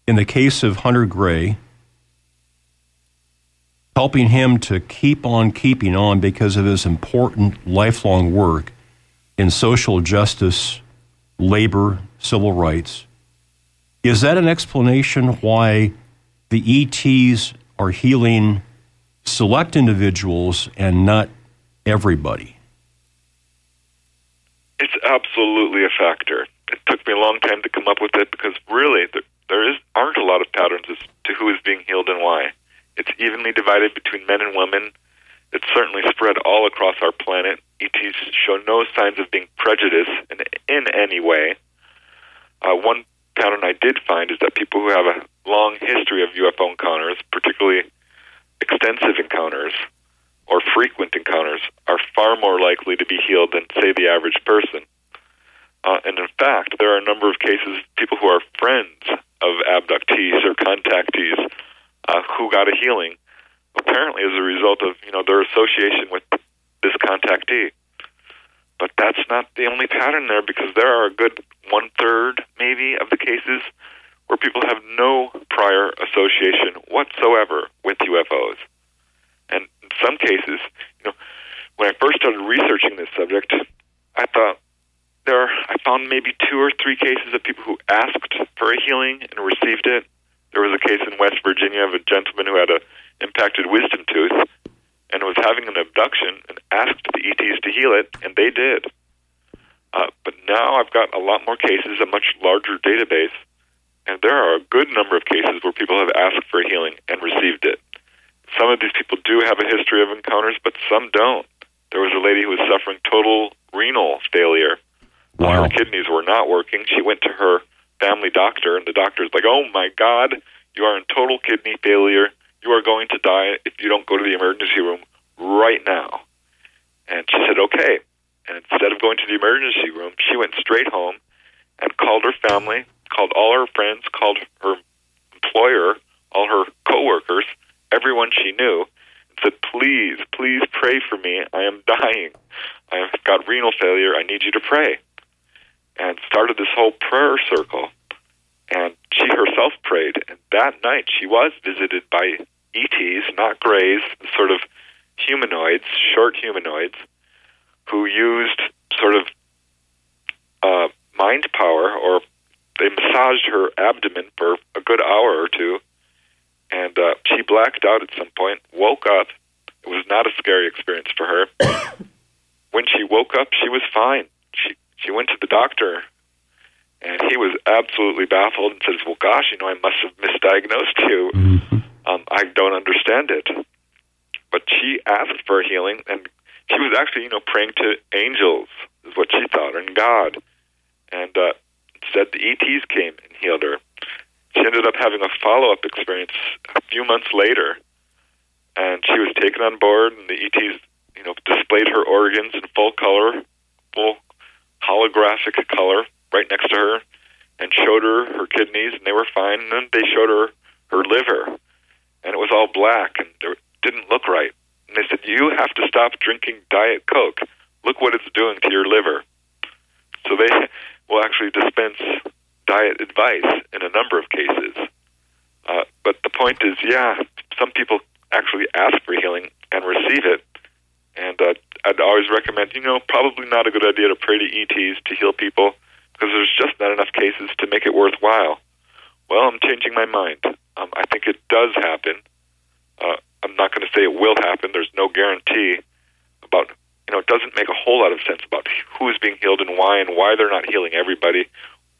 in the case of Hunter Gray, helping him to keep on keeping on because of his important lifelong work in social justice labor, civil rights. Is that an explanation why the ETs are healing select individuals and not everybody? Absolutely a factor. It took me a long time to come up with it because really there, there is aren't a lot of patterns as to who is being healed and why. It's evenly divided between men and women. It's certainly spread all across our planet. ETs show no signs of being prejudiced in, in any way. Uh, one pattern I did find is that people who have a long history of UFO encounters, particularly extensive encounters or frequent encounters, are far more likely to be healed than, say, the average person. Uh, and in fact, there are a number of cases people who are friends of abductees or contactees uh, who got a healing, apparently as a result of you know their association with this contactee. But that's not the only pattern there because there are a good one third, maybe, of the cases where people have no prior association whatsoever with UFOs. And in some cases, you know, when I first started researching this subject, I thought there I found maybe two or three cases of people who asked for a healing and received it. There was a case in West Virginia of a gentleman who had a impacted wisdom tooth and was having an abduction and asked the ETs to heal it, and they did. Uh, but now I've got a lot more cases, a much larger database, and there are a good number of cases where people have asked for a healing and received it. Some of these people do have a history of encounters, but some don't. There was a lady who was suffering total renal failure. Wow. Her kidneys were not working. She went to her family doctor, and the doctor's like, "Oh my God, you are in total kidney failure you are going to die if you don't go to the emergency room right now. And she said, okay. And instead of going to the emergency room, she went straight home and called her family, called all her friends, called her employer, all her coworkers, everyone she knew, and said, please, please pray for me. I am dying. I have got renal failure. I need you to pray. And started this whole prayer circle. And she herself prayed. And that night she was visited by ETs, not Greys, sort of humanoids, short humanoids, who used sort of uh, mind power, or they massaged her abdomen for a good hour or two, and uh, she blacked out at some point, woke up. It was not a scary experience for her. when she woke up, she was fine. She she went to the doctor, and he was absolutely baffled and says, "Well, gosh, you know, I must have misdiagnosed you. Mm-hmm. Um, I don't understand it." But she asked for healing, and she was actually, you know, praying to angels, is what she thought, and God. And uh, said the ETs came and healed her. She ended up having a follow up experience a few months later, and she was taken on board, and the ETs, you know, displayed her organs in full color, holographic color, right next to her, and showed her her kidneys, and they were fine. And then they showed her her liver, and it was all black, and it didn't look right. And they said, "You have to stop drinking Diet Coke. Look what it's doing to your liver." So they will actually dispense diet advice in a number of cases. Uh, but the point is, yeah, some people actually ask for healing and receive it. And uh, I'd always recommend, you know, probably not a good idea to pray to ETs to heal people because there's just not enough cases to make it worthwhile. Well, I'm changing my mind. Um, I think it does happen. Uh, I'm not going to say it will happen. There's no guarantee about you know, it doesn't make a whole lot of sense about who is being healed and why and why they're not healing everybody.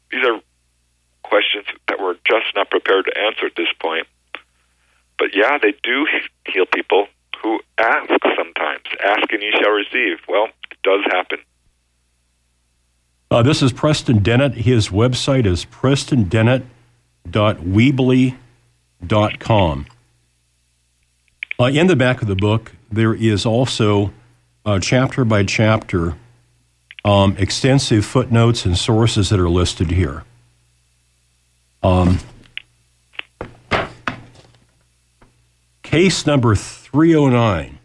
These are questions that we're just not prepared to answer at this point. But yeah, they do heal people who ask sometimes. Ask and ye shall receive. Well, it does happen. Uh, this is Preston Dennett. His website is prestondennett.weebly.com. Uh, in the back of the book, there is also uh, chapter by chapter, um, extensive footnotes and sources that are listed here. Um, case number 309,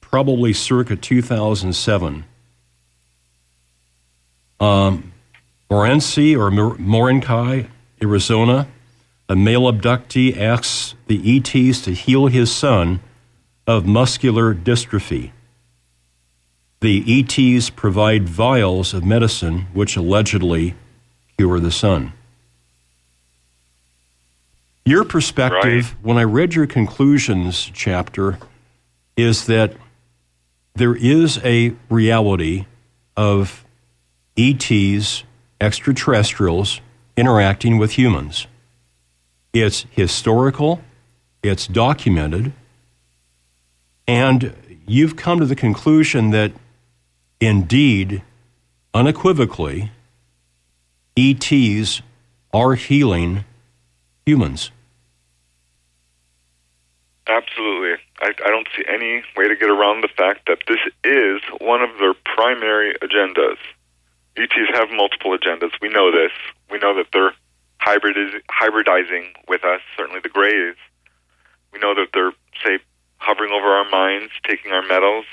probably circa 2007. Um, Morenci or Morinkai, Arizona, a male abductee asks the ETs to heal his son of muscular dystrophy. The ETs provide vials of medicine which allegedly cure the son. Your perspective, right. when I read your conclusions chapter, is that there is a reality of ETs, extraterrestrials, interacting with humans. It's historical, it's documented, and you've come to the conclusion that indeed, unequivocally, ETs are healing humans. Absolutely. I, I, don't see any way to get around the fact that this is one of their primary agendas. ETs have multiple agendas. We know this. We know that they're hybridiz- hybridizing with us, certainly the Greys. We know that they're, say, hovering over our minds, taking our metals.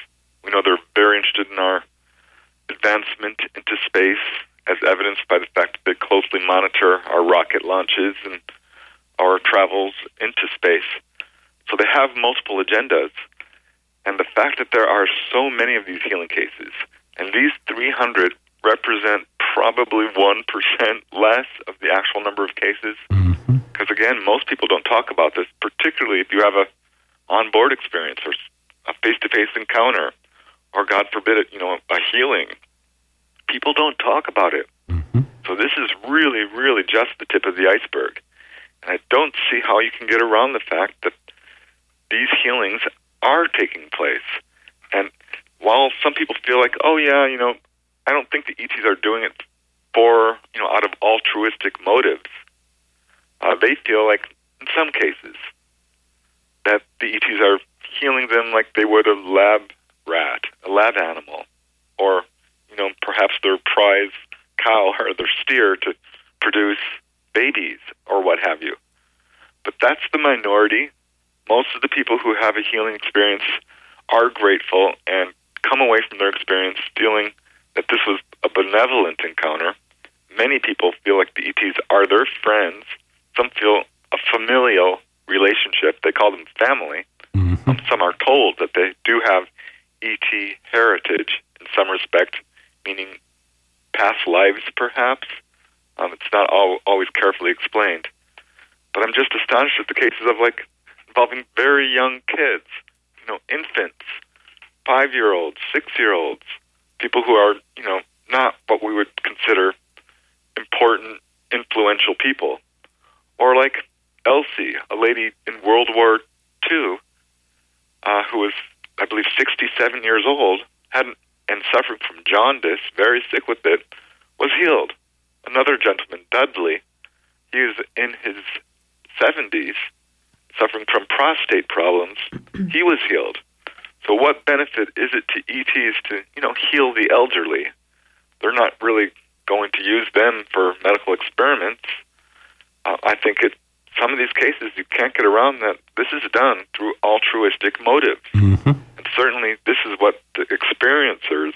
We know they're very interested in our advancement into space, as evidenced by the fact that they closely monitor our rocket launches and our travels into space. So they have multiple agendas. And the fact that there are so many of these healing cases, and these 300 represent probably 1% less of the actual number of cases. Because mm-hmm. again, most people don't talk about this, particularly if you have a on-board experience or a face-to-face encounter or God forbid it, you know, a healing. People don't talk about it. Mm-hmm. So this is really, really just the tip of the iceberg. And I don't see how you can get around the fact that these healings are taking place. And while some people feel like, oh yeah, you know, I don't think the ETs are doing it for, you know, out of altruistic motives. Uh, they feel like, in some cases, that the ETs are healing them like they would a lab rat, a lab animal, or you know perhaps their prize cow or their steer to produce babies or what have you. But that's the minority. Most of the people who have a healing experience are grateful and come away from their experience feeling that this was a benevolent encounter. Many people feel like the ETs are their friends. Some feel a familial relationship. They call them family. Mm-hmm. Um, some are told that they do have ET heritage in some respect, meaning past lives, perhaps. Um, it's not all, always carefully explained. But I'm just astonished at the cases of like involving very young kids, you know, infants, five year olds, six year olds, people who are, you know, not what we would consider important, influential people. Or like Elsie, a lady in World War II, uh, who was, I believe, 67 years old, had and suffering from jaundice, very sick with it, was healed. Another gentleman, Dudley, he was in his 70s, suffering from prostate problems. he was healed. So, what benefit is it to ETs to, you know, heal the elderly? They're not really going to use them for medical experiments. Uh, I think it some of these cases you can't get around that this is done through altruistic motives. Mm-hmm. And certainly this is what the experiencers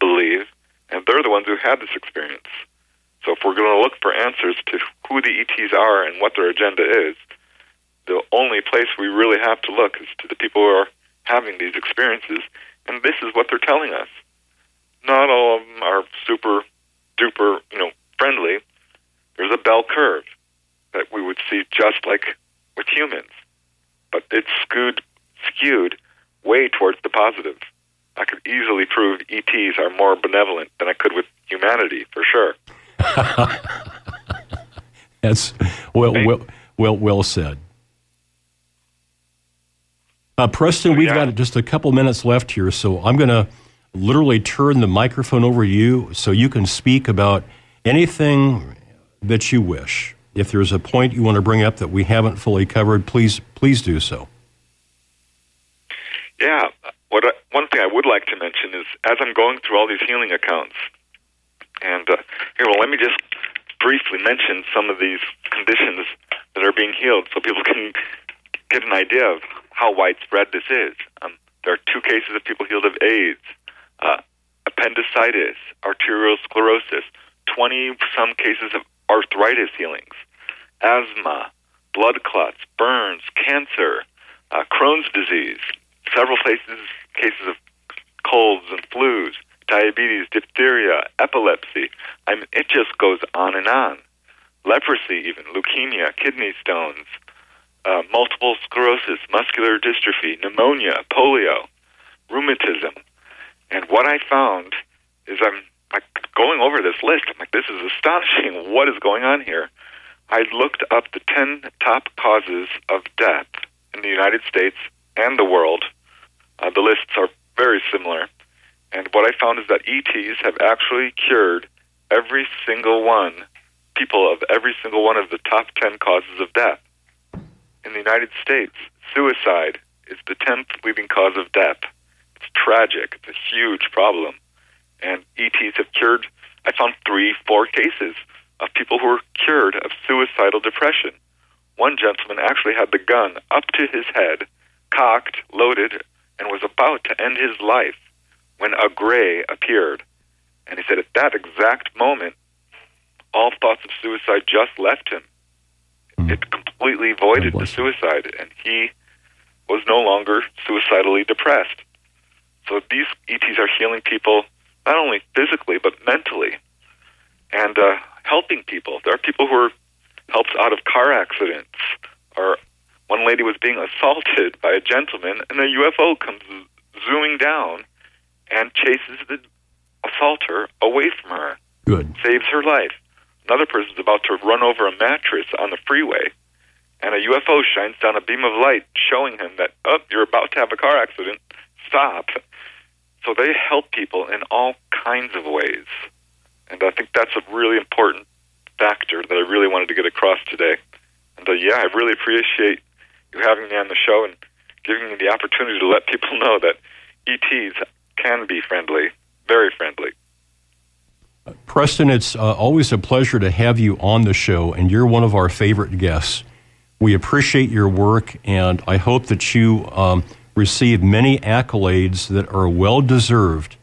believe, and they're the ones who had this experience. So if we're going to look for answers to who the ETs are and what their agenda is, the only place we really have to look is to the people who are having these experiences, and this is what they're telling us. Not all of them are super duper, you know, friendly. There's a bell curve that we would see just like with humans, but it's skewed skewed way towards the positive. I could easily prove ETs are more benevolent than I could with humanity, for sure. That's well, well, well, well said. Uh, Preston, we've got just a couple minutes left here, so I'm going to literally turn the microphone over to you so you can speak about anything that you wish. If there's a point you want to bring up that we haven't fully covered, please please do so. Yeah, what I, one thing I would like to mention is as I'm going through all these healing accounts, and uh, here, well, let me just briefly mention some of these conditions that are being healed, so people can get an idea of how widespread this is. Um, there are two cases of people healed of AIDS, uh, appendicitis, arterial sclerosis, 20 some cases of arthritis healings, asthma, blood clots, burns, cancer, uh, Crohn's disease, several places, cases of colds and flus, diabetes, diphtheria, epilepsy. I mean, it just goes on and on. Leprosy, even leukemia, kidney stones, uh, multiple sclerosis, muscular dystrophy, pneumonia, polio, rheumatism. And what I found is I'm like going over this list. I'm like, this is astonishing. What is going on here? I looked up the 10 top causes of death in the United States and the world. Uh, the lists are very similar. And what I found is that ETs have actually cured every single one, people of every single one of the top 10 causes of death. In the United States, suicide is the 10th leading cause of death. It's tragic. It's a huge problem. And ETs have cured, I found three, four cases of people who were cured of suicidal depression. One gentleman actually had the gun up to his head, cocked, loaded, and was about to end his life when a gray appeared. And he said at that exact moment, all thoughts of suicide just left him. Mm. It completely voided the suicide, and he was no longer suicidally depressed. So these ETs are healing people not only physically but mentally, and uh, helping people. There are people who are helped out of car accidents, or one lady was being assaulted by a gentleman, and a UFO comes zooming down and chases the assaulter away from her. Good. Saves her life. Another person is about to run over a mattress on the freeway, and a UFO shines down a beam of light showing him that, oh, you're about to have a car accident. Stop. So they help people in all kinds of ways. And I think that's a really important factor that I really wanted to get across today. And uh, yeah, I really appreciate you having me on the show and giving me the opportunity to let people know that ETs can be friendly, very friendly. Preston, it's uh, always a pleasure to have you on the show, and you're one of our favorite guests. We appreciate your work, and I hope that you um, receive many accolades that are well deserved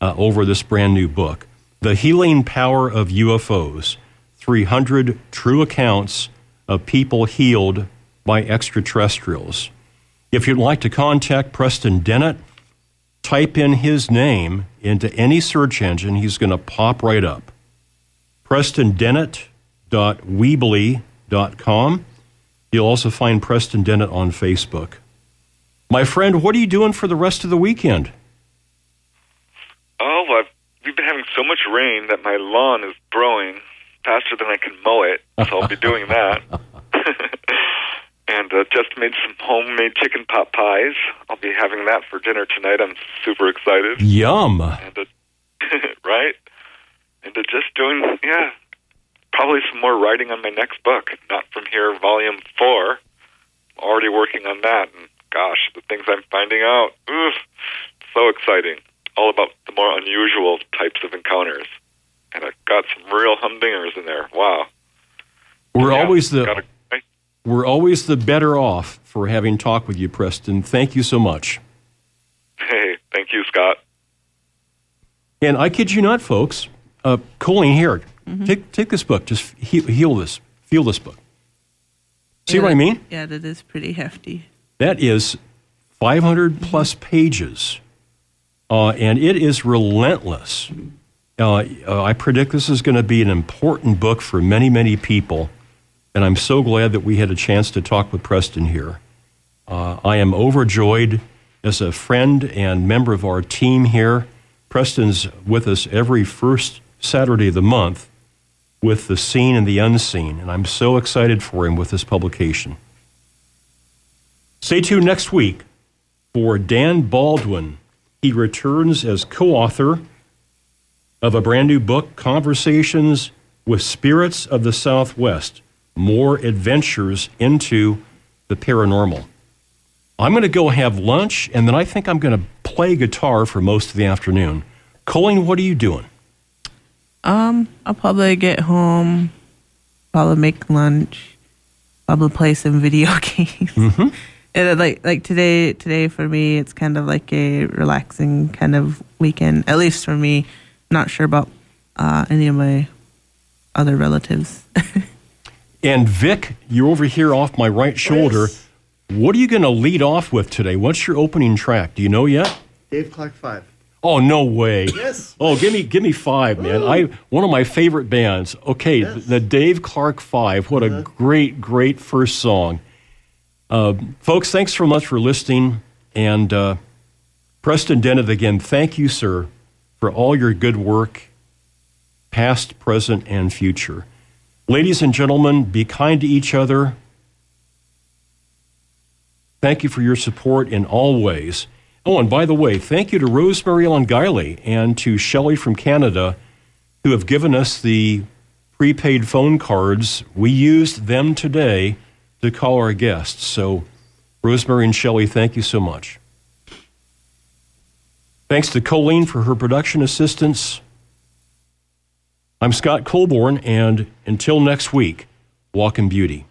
uh, over this brand new book. The Healing Power of UFOs 300 True Accounts of People Healed by Extraterrestrials. If you'd like to contact Preston Dennett, type in his name into any search engine, he's going to pop right up. PrestonDennett.weebly.com. You'll also find Preston Dennett on Facebook. My friend, what are you doing for the rest of the weekend? Oh, I've, we've been having so much rain that my lawn is growing faster than I can mow it, so I'll be doing that. and uh, just made some homemade chicken pot pies. I'll be having that for dinner tonight. I'm super excited. Yum! And, uh, right? And uh, just doing, yeah, probably some more writing on my next book. Not from here, volume four. I'm Already working on that, and gosh, the things I'm finding out, oof, so exciting. All about the more unusual types of encounters, and I've got some real humdingers in there. Wow. We're Yeah, always the we're always the better off for having talked with you, Preston. Thank you so much. Hey, thank you, Scott. And I kid you not, folks. Uh, Colleen here, take take this book. Just he- heal this, feel this book. See Yeah, what I mean? Yeah, that is pretty hefty. That is 500 plus pages, uh, and it is relentless. Uh, uh, I predict this is going to be an important book for many, many people, and I'm so glad that we had a chance to talk with Preston here. Uh, I am overjoyed as a friend and member of our team here. Preston's with us every first Saturday of the month with the seen and the unseen, and I'm so excited for him with this publication. Stay tuned next week for Dan Baldwin. He returns as co author of a brand new book, Conversations with Spirits of the Southwest More Adventures into the Paranormal. I'm going to go have lunch, and then I think I'm going to play guitar for most of the afternoon. Colleen, what are you doing? Um, I'll probably get home, probably make lunch, probably play some video games. Mm-hmm. And uh, like like today today for me it's kind of like a relaxing kind of weekend. At least for me. Not sure about uh, any of my other relatives. And Vic, you're over here off my right shoulder. What are you going to lead off with today? What's your opening track? Do you know yet? Dave Clark Five. Oh no way! Yes. Oh, give me give me five, man. I one of my favorite bands. Okay, the Dave Clark Five. What a great great first song. Uh, folks, thanks so much for listening. And uh, Preston Dennett again. Thank you, sir, for all your good work, past, present, and future. Ladies and gentlemen, be kind to each other. Thank you for your support in all ways. Oh, and by the way, thank you to Rosemary Langiley and to Shelley from Canada who have given us the prepaid phone cards. We used them today to call our guests. So, Rosemary and Shelley, thank you so much. Thanks to Colleen for her production assistance. I'm Scott Colborn, and until next week, walk in beauty.